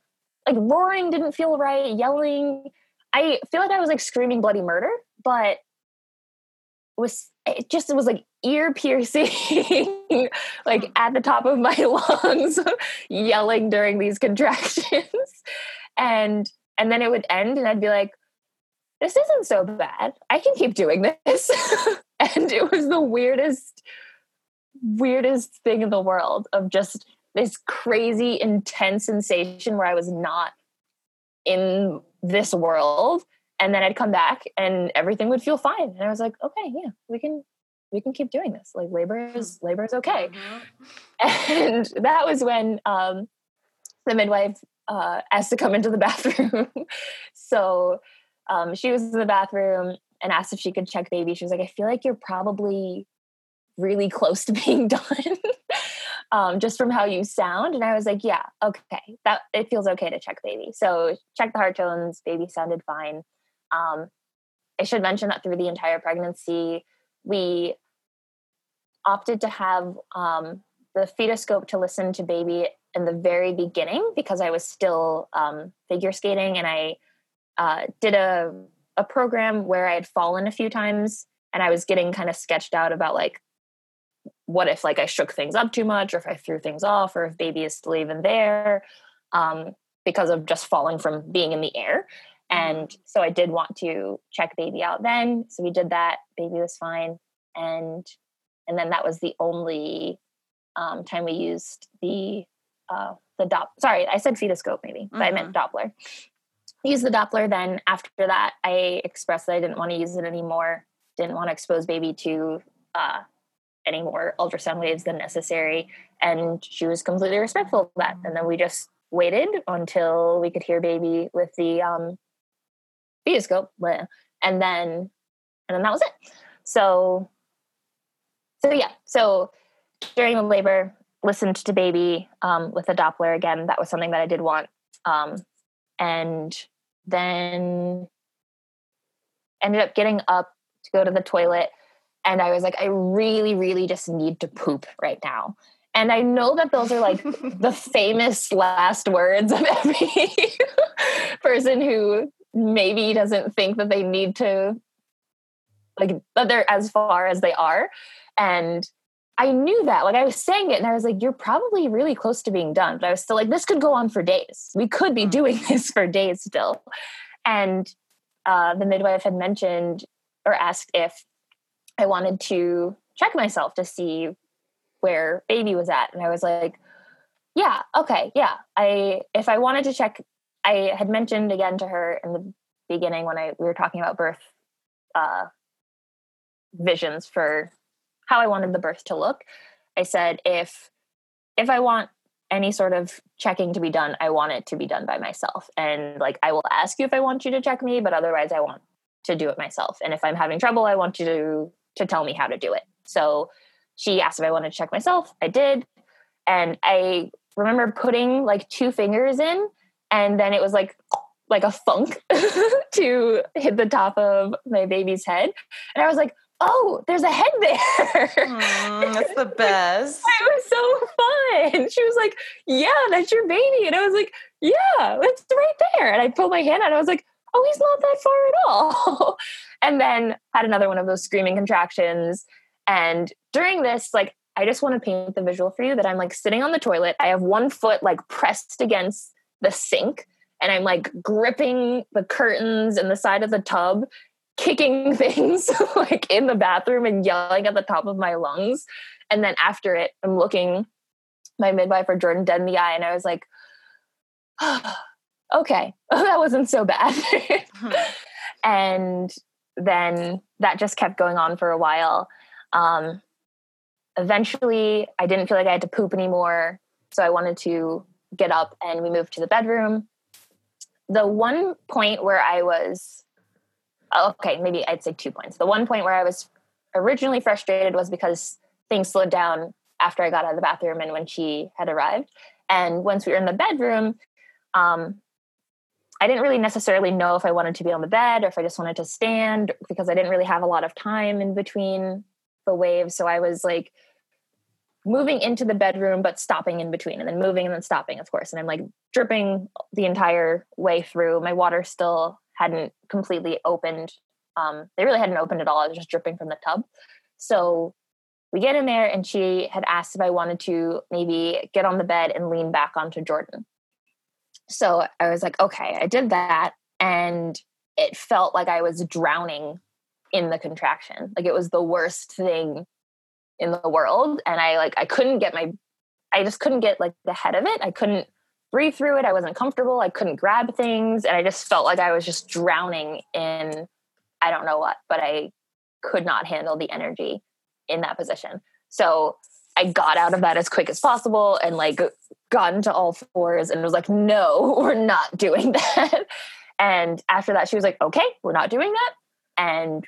Like roaring didn't feel right, yelling. I feel like I was like screaming bloody murder, but was it just it was like ear piercing [laughs] like hmm. at the top of my [laughs] lungs yelling during these contractions. And and then it would end and i'd be like this isn't so bad. I can keep doing this. [laughs] And it was the weirdest weirdest thing in the world of just this crazy intense sensation where i was not in this world and then I'd come back and everything would feel fine. And I was like, okay, yeah, we can we can keep doing this. Like labor is hmm. labor is okay. Mm-hmm. [laughs] And that was when um, the midwife uh, asked to come into the [laughs] bathroom. so um, she was in the bathroom and asked if she could check baby. She was like, I feel like you're probably really close to [laughs] being done. um, just from how you sound. And I was like, yeah, okay, that it feels okay to check baby. So check the heart tones. Baby sounded fine. Um, I should mention that through the entire pregnancy, we opted to have um, the fetoscope to listen to baby in the very beginning because I was still um, figure skating and I uh, did a, a program where I had fallen a few times and I was getting kind of sketched out about like what if like I shook things up too much or if I threw things off or if baby is still even there um, because of just falling from being in the air. And so I did want to check baby out then. So we did that. Baby was fine. And and then that was the only um, time we used the uh, the Doppler. Sorry, I said fetoscope maybe, but mm-hmm. I meant mm-hmm. Doppler. Use the Doppler. Then after that, I expressed that I didn't want to use it anymore. Didn't want to expose baby to uh, any more ultrasound waves than necessary. And she was completely respectful of that. And then we just waited until we could hear baby with the um, fetoscope, and then and then that was it. So so yeah, so during the labor, listened to baby um, with a Doppler again. That was something that I did want, um, and then ended up getting up to go to the toilet, and I was like, I really, really just need to poop right now. And I know that those are like [laughs] the famous last words of every [laughs] person who maybe doesn't think that they need to like that they're as far as they are. And i knew that like i was saying it and i was like you're probably really close to being done. But i was still like this could go on for days. We could be mm. doing [laughs] this for days still. And uh, the midwife had mentioned or asked if i wanted to check myself to see where baby was at. And i was like yeah okay yeah. I if i wanted to check I had mentioned again to her in the beginning when I we were talking about birth uh, visions for how I wanted the birth to look. I said if if I want any sort of checking to be done, I want it to be done by myself. And like I will ask you if I want you to check me, but otherwise I want to do it myself. And if I'm having trouble, I want you to to tell me how to do it. So she asked if I wanted to check myself. I did. And I remember putting like two fingers in and then it was like like a funk [laughs] to hit the top of my baby's head. And i was like oh there's a head there. Mm, [laughs] that's the best it was so fun. She was like yeah that's your baby. And i was like yeah it's right there. And i put my hand out and i was like oh he's not that far at all. [laughs] And then had another one of those screaming contractions. And during this like i just want to paint the visual for you that i'm like sitting on the toilet. I have one foot like pressed against the sink and I'm like gripping the curtains and the side of the tub, kicking [laughs] things like in the bathroom and yelling at the top of my lungs. And then after it, I'm looking my midwife or Jordan dead in the eye, and I was like, oh, [sighs] okay, [laughs] that wasn't so bad. [laughs] and then that just kept going on for a while. Um, eventually, I didn't feel like I had to poop anymore. So I wanted to get up and we moved to the bedroom. The one point where I was, oh, okay, maybe I'd say two points. The one point where I was originally frustrated was because things slowed down after I got out of the bathroom and when she had arrived. And once we were in the bedroom, um, I didn't really necessarily know if I wanted to be on the bed or if I just wanted to stand because I didn't really have a lot of time in between the waves. So I was like moving into the bedroom, but stopping in between and then moving and then stopping, of course. And I'm like dripping the entire way through. My water still hadn't completely opened. Um, they really hadn't opened at all. I was just dripping from the tub. So we get in there and she had asked if I wanted to maybe get on the bed and lean back onto Jordan. So I was like, okay, I did that. And it felt like I was drowning in the contraction. Like it was the worst thing in the world. And I like, I couldn't get my, I just couldn't get like the head of it. I couldn't breathe through it. I wasn't comfortable. I couldn't grab things. And I just felt like I was just drowning in, I don't know what, but I could not handle the energy in that position. So I got out of that as quick as possible and like got into all fours and was like, no, [laughs] we're not doing [laughs] that. and after that, she was like, okay, we're not doing that. And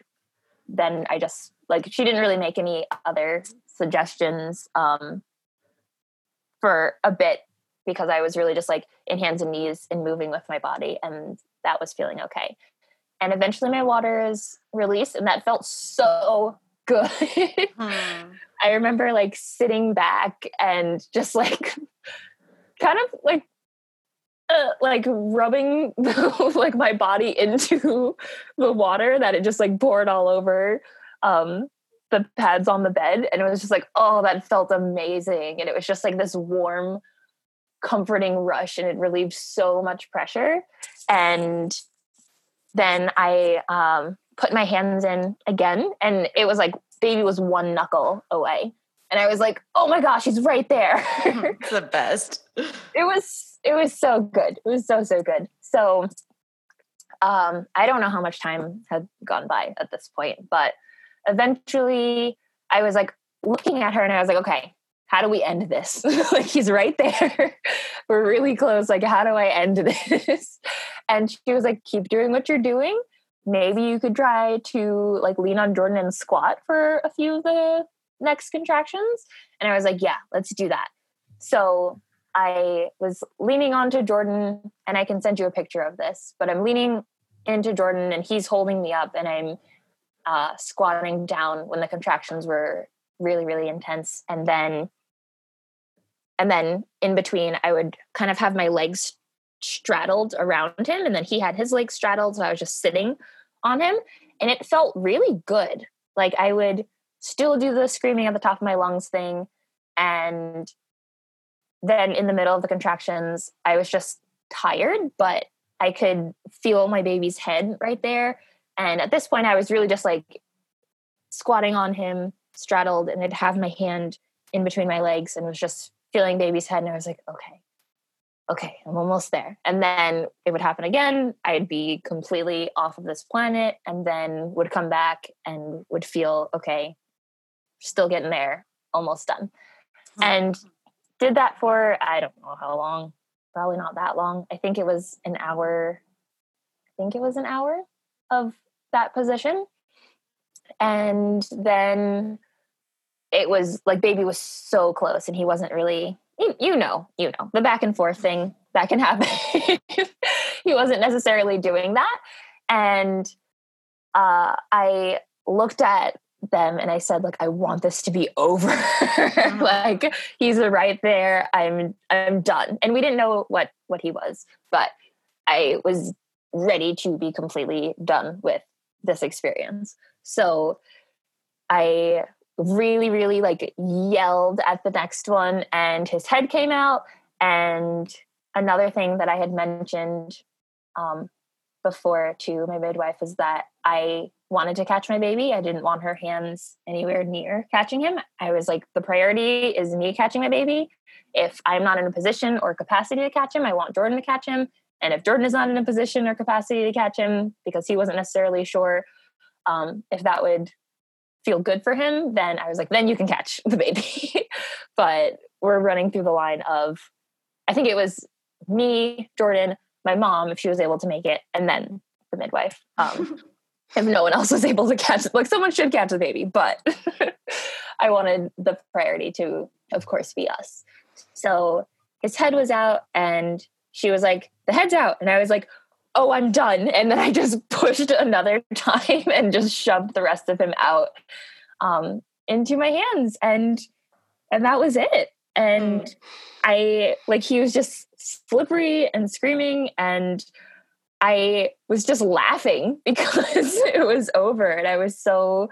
then I just like, she didn't really make any other suggestions um, for a bit because I was really just like in hands and knees and moving with my body. And that was feeling okay. And eventually my water is released and that felt so good. hmm. [laughs] I remember like sitting back and just like kind of like uh, like rubbing [laughs] like my body into the water that it just like poured all over um the pads on the bed and it was just like oh that felt amazing. And it was just like this warm comforting rush and it relieved so much pressure. And then i um put my hands in again and it was like baby was one knuckle away. And i was like oh my gosh he's right there. [laughs] The best. It was it was so good. It was so so good. So um i don't know how much time had gone by at this point but eventually i was like looking at her and i was like okay how do we end this? [laughs] Like he's right there. [laughs] We're really close. Like how do i end this? [laughs] And she was like keep doing what you're doing. Maybe you could try to like lean on Jordan and squat for a few of the next contractions. And I was like, yeah, let's do that. So I was leaning onto Jordan, and I can send you a picture of this, but I'm leaning into Jordan and he's holding me up, and I'm uh, squatting down when the contractions were really, really intense. And then, and then in between, I would kind of have my legs straddled around him and then he had his legs straddled so i was just sitting on him and it felt really good like i would still do the screaming at the top of my lungs thing and then in the middle of the contractions i was just tired but i could feel my baby's head right there and at this point i was really just like squatting on him straddled and i'd have my hand in between my legs and was just feeling baby's head and i was like okay okay, I'm almost there. And then it would happen again. I'd be completely off of this planet and then would come back and would feel, okay, still getting there, almost done. And did that for, I don't know how long, probably not that long. I think it was an hour. I think it was an hour of that position. And then it was like baby was so close and he wasn't really you, you know, you know, the back and forth thing that can happen. [laughs] he wasn't necessarily doing that. And uh, I looked at them and I said, like, I want this to be over. [laughs] Mm-hmm. like he's right there. I'm I'm done. And we didn't know what what he was, but I was ready to be completely done with this experience. So I really, really like yelled at the next one, and his head came out. And another thing that I had mentioned um, before to my midwife is that I wanted to catch my baby. I didn't want her hands anywhere near catching him. I was like, the priority is me catching my baby. If I'm not in a position or capacity to catch him, I want Jordan to catch him. And if Jordan is not in a position or capacity to catch him because he wasn't necessarily sure um, if that would feel good for him, then I was like, then you can catch the baby. [laughs] but we're running through the line of, I think it was me, Jordan, my mom, if she was able to make it, and then the midwife. Um, [laughs] if no one else was able to catch it, like someone should catch the baby, but [laughs] I wanted the priority to, of course, be us. So his head was out, and she was like, the head's out. And I was like, oh, I'm done. And then I just [laughs] pushed another [laughs] time and just shoved the rest of him out um, into my hands. And and that was it. And mm. I like he was just slippery and screaming and I was just laughing [laughs] because it was over and I was so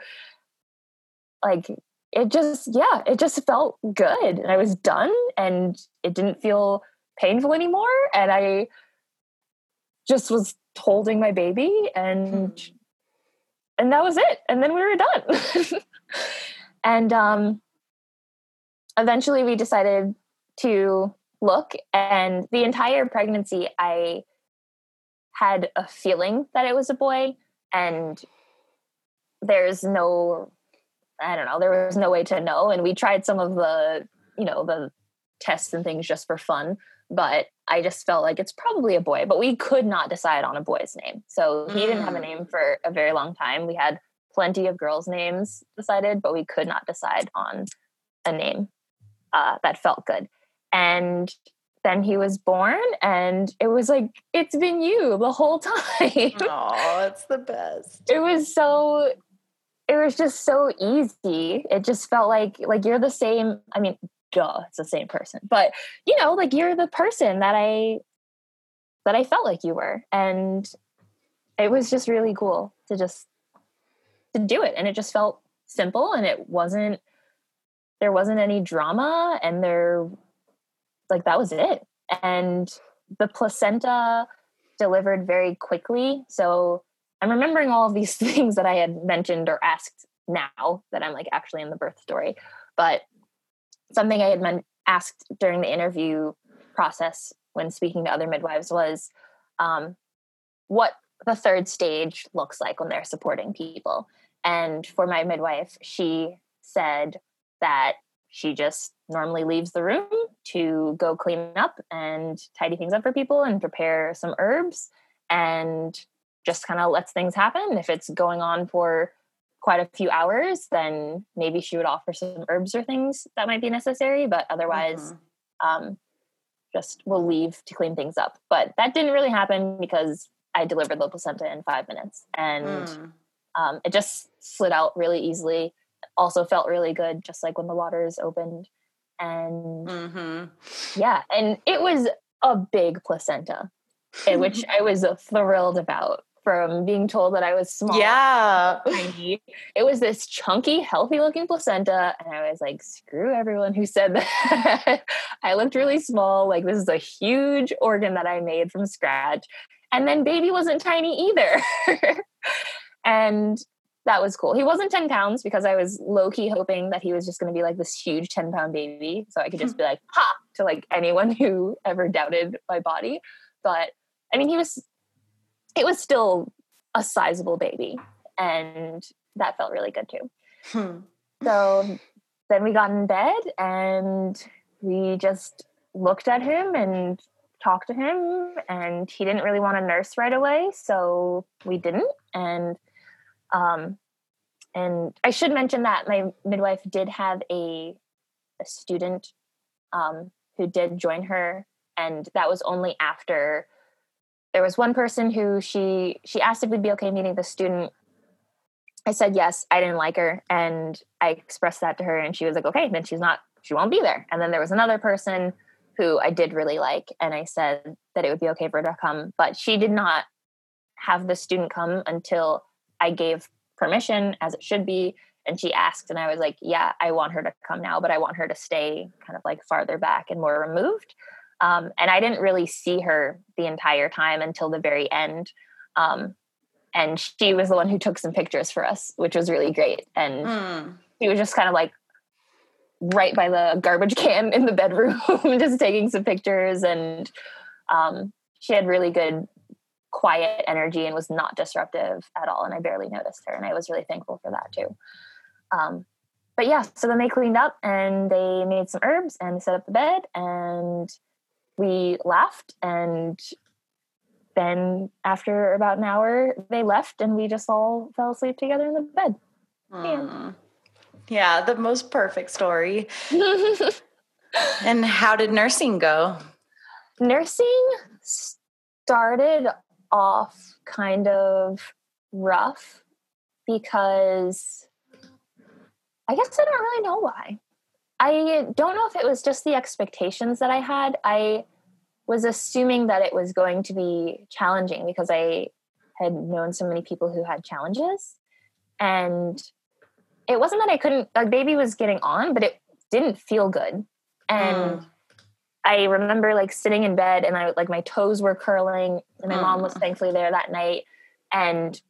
like it just yeah, it just felt good and I was done and it didn't feel painful anymore and I just was holding my baby and mm. and that was it and then we were done [laughs] and um eventually we decided to look and the entire pregnancy i had a feeling that it was a boy and there's no i don't know there was no way to know and we tried some of the you know the tests and things just for fun but I just felt like it's probably a boy, but we could not decide on a boy's name. So he mm. didn't have a mm. name for a very long time. We had plenty of girls' names decided, but we could not decide on a name uh, that felt good. And then he was born, and it was like, it's been you the whole [laughs] time. Oh, it's the best. It was so it was just so easy. It just felt like like you're the same. I mean, duh, it's the same person. But you know, like you're the person that I that I felt like you were. And it was just really cool to just to do it. And it just felt simple and it wasn't there wasn't any drama and there like that was it. And the placenta delivered very quickly. So I'm remembering all of these [laughs] things that I had mentioned or asked now that I'm like actually in the birth story. But something I had meant, asked during the interview process when speaking to other midwives was um, what the third stage looks like when they're supporting people. And for my midwife, she said that she just normally leaves the room to go clean up and tidy things up for people and prepare some herbs and just kind of lets things happen. If it's going on for quite a few hours, then maybe she would offer some herbs or things that might be necessary. But otherwise, mm-hmm. um, just will leave to clean things up. But that didn't really happen because I delivered the placenta in five minutes, and mm. um, it just slid out really easily. Also felt really good, just like when the waters opened, and mm-hmm. yeah, and it was a big placenta, which [laughs] I was thrilled about from being told that I was small. Yeah. Tiny. It was this chunky, healthy looking placenta. And I was like, screw everyone who said that. [laughs] I looked really small. Like, this is a huge organ that I made from scratch. And then baby wasn't tiny either. [laughs] and that was cool. He wasn't 10 pounds because I was low key hoping that he was just going to be like this huge 10 pound baby. So I could hmm. just be like, ha, to like anyone who ever doubted my body. But I mean, he was it was still a sizable baby and that felt really good too hmm. so then we got in bed and we just looked at him and talked to him and he didn't really want to nurse right away so we didn't and um and i should mention that my midwife did have a a student um who did join her and that was only after there was one person who she she asked if we'd be okay meeting the student. I said yes i didn't like her and i expressed that to her and she was like okay then she's not she won't be there. And then there was another person who i did really like and i said that it would be okay for her to come but she did not have the student come until i gave permission as it should be and she asked and i was like yeah i want her to come now but i want her to stay kind of like farther back and more removed um, and I didn't really see her the entire time until the very end. Um, and she was the one who took some pictures for us, which was really great. And mm. she was just kind of like right by the garbage [laughs] can in the bedroom, [laughs] just taking some pictures. And um, she had really good, quiet energy and was not disruptive at all. And I barely noticed her. And I was really thankful for that too. Um, but yeah, so then they cleaned up and they made some herbs and set up the bed and we laughed and then after about an hour they left and we just all fell asleep together in the bed. Mm. Yeah, the most perfect story. [laughs] and how did nursing go? Nursing started off kind of rough because I guess I don't really know why. I don't know if it was just the expectations that I had. I was assuming that it was going to be challenging because I had known so many people who had challenges. And it wasn't that I couldn't, like, baby was getting on, but it didn't feel good. And mm. I remember like sitting in bed and I like my toes were curling and my mm. mom was thankfully there that night and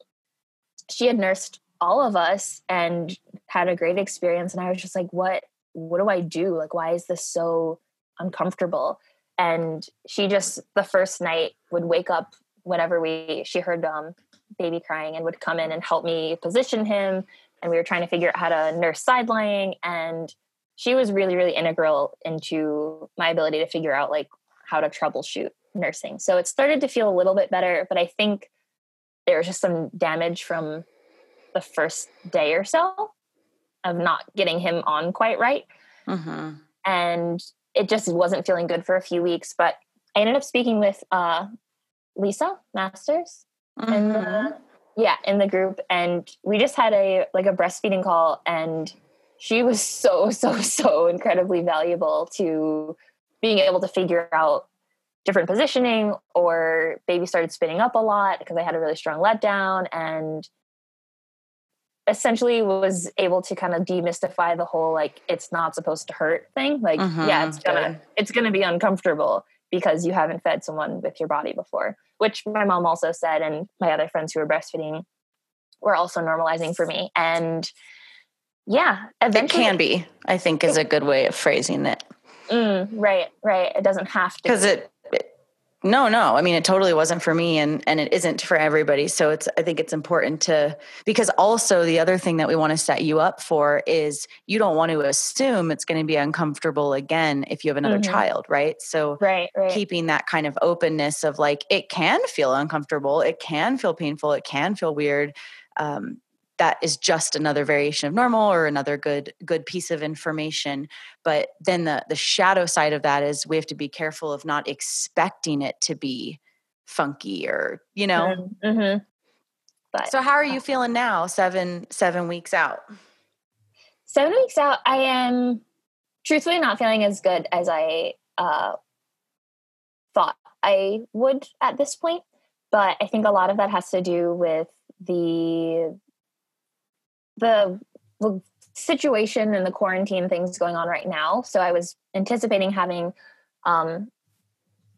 she had nursed all of us and had a great experience and I was just like what what do I do like why is this so uncomfortable and she just the first night would wake up whenever we she heard um baby crying and would come in and help me position him. And we were trying to figure out how to nurse side lying and she was really really integral into my ability to figure out like how to troubleshoot nursing. So it started to feel a little bit better but i think there was just some damage from the first day or so of not getting him on quite right. Mm-hmm. and it just wasn't feeling good for a few weeks but i ended up speaking with uh, lisa masters mm-hmm. in the yeah in the group and we just had a like a breastfeeding call and she was [laughs] so so so incredibly valuable to being able to figure out different positioning or baby started spinning up a lot because I had a really strong letdown and essentially was able to kind of demystify the whole like it's not supposed to hurt thing like mm-hmm, yeah it's gonna good. it's gonna be uncomfortable because you haven't fed someone with your body before which my mom also said and my other friends who were breastfeeding were also normalizing for me and yeah, eventually. It can be, I think, is a good way of phrasing it. Mm, right, right. It doesn't have to. Because it, it, no, no. I mean, it totally wasn't for me, and and it isn't for everybody. So it's. I think it's important to because also the other thing that we want to set you up for is you don't want to assume it's going to be uncomfortable again if you have another mm-hmm. child, right? So right, right. keeping that kind of openness of like it can feel uncomfortable, it can feel painful, it can feel weird. Um, that is just another variation of normal or another good good piece of information but then the the shadow side of that is we have to be careful of not expecting it to be funky or you know mm-hmm. mm-hmm. but so how are you feeling now seven seven weeks out seven weeks out i am truthfully not feeling as good as i uh, thought i would at this point but i think a lot of that has to do with the the, the situation and the quarantine things going on right now. So I was anticipating having um,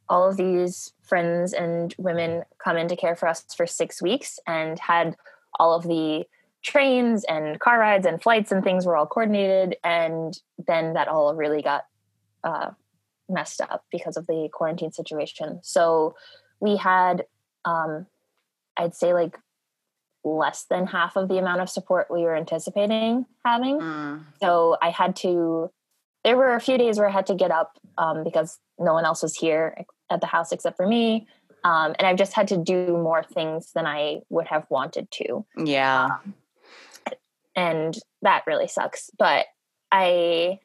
all of these friends and women come in to care for us for six weeks and had all of the trains and car rides and flights and things were all coordinated. And then that all really got uh, messed up because of the quarantine situation. So we had, um, I'd say like less than half of the amount of support we were anticipating having. Mm. So I had to, there were a few days where I had to get up um, because no one else was here at the house except for me. Um, and I've just had to do more things than I would have wanted to. Yeah. Um, and that really sucks. But I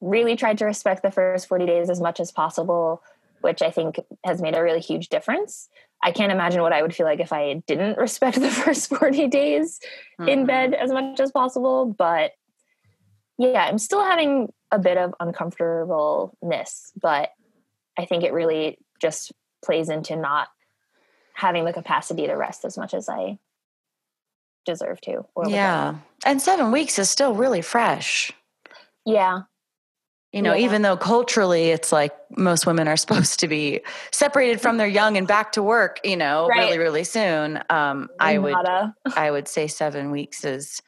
really tried to respect the first 40 days as much as possible, which I think has made a really huge difference. I can't imagine what I would feel like if I didn't [laughs] respect the first 40 days mm-hmm. in bed as much as possible. But yeah, I'm still having a bit of uncomfortableness, but I think it really just plays into not having the capacity to rest as much as I deserve to. yeah. And seven weeks is still really fresh. Yeah you know yeah. even though culturally it's like most women are [laughs] supposed to be separated from their young and back to work you know right. really really soon um i would [laughs] i would say 7 weeks is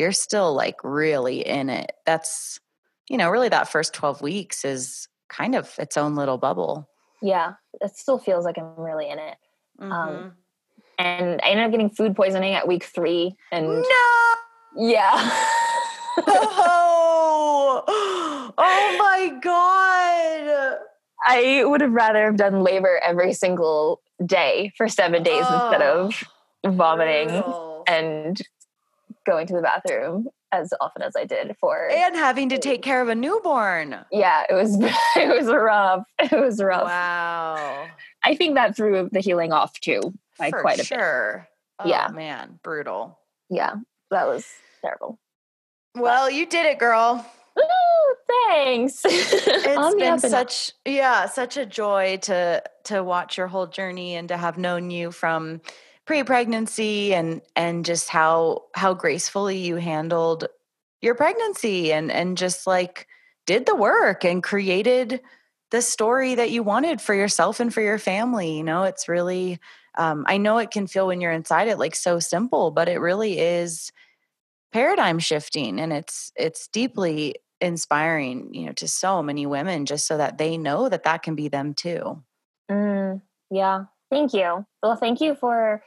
you're still like really in it. That's you know really that first 12 weeks is kind of its own little bubble. Yeah it still feels like i'm really in it. Um, mm-hmm. um and i ended up getting food poisoning at week 3 and no! Yeah. [laughs] Oh Oh my God. I would have rather have done labor every single day for seven days oh, instead of oh, vomiting brutal. and going to the bathroom as often as I did for and having to take care of a newborn. Yeah, it was [laughs] it was rough. It was rough. Wow. I think that threw the healing off too by for quite a sure. bit. Oh, yeah, man, brutal. Yeah, that was terrible. Well, but, you did it, girl. Ooh, thanks. [laughs] it's been such yeah, such a joy to to watch your whole journey and to have known you from pre-pregnancy and and just how how gracefully you handled your pregnancy and and just like did the work and created the story that you wanted for yourself and for your family you know it's really um, i know it can feel when you're inside it like so simple but it really is paradigm shifting and it's it's deeply inspiring you know to so many women just so that they know that that can be them too. Mm, yeah thank you. Well thank you for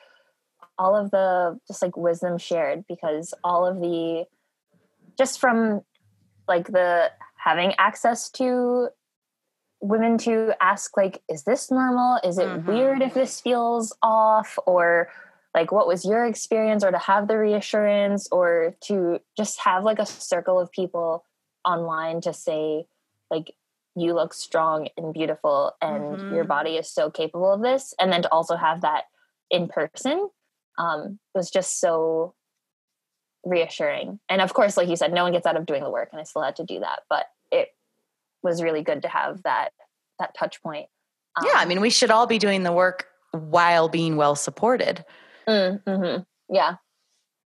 all of the just like wisdom shared because all of the just from like the having access to women to ask like is this normal? Is it mm-hmm. weird if this feels off? or like what was your experience? or to have the reassurance or to just have like a circle of people online to say like you look strong and beautiful and mm-hmm. your body is so capable of this and then to also have that in person um, was just so reassuring. And of course, like you said, no one gets out of doing the work, and I still had to do that. But it was really good to have that that touch point. Um, yeah, I mean, we should all be doing the work while being well supported. Mm, mm-hmm. Yeah,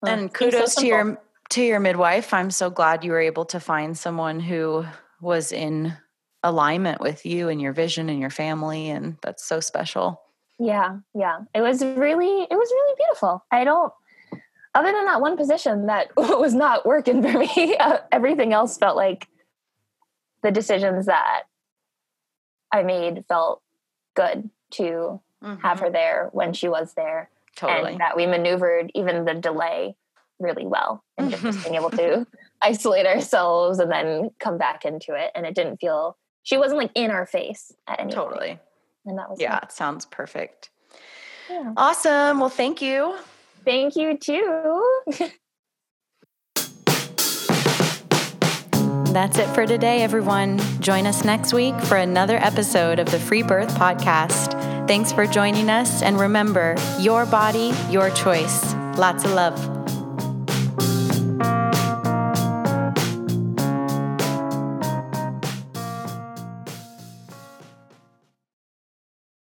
and kudos so to your to your midwife. I'm so glad you were able to find someone who was in alignment with you and your vision and your family, and that's so special. Yeah, yeah. It was really, it was really beautiful. I don't, other than that one position that [laughs] was not working for me, [laughs] uh, everything else felt like the decisions that I made felt good to mm-hmm. have her there when she was there. Totally. And that we maneuvered even the delay really well and just mm-hmm. being able to [laughs] isolate ourselves and then come back into it. And it didn't feel, she wasn't like in our face at any Totally. Point. And that was Yeah, it sounds perfect. Yeah. Awesome. Well, thank you. Thank you too. [laughs] That's it for today, everyone. Join us next week for another episode of the Free Birth Podcast. Thanks for joining us, and remember your body, your choice. Lots of love.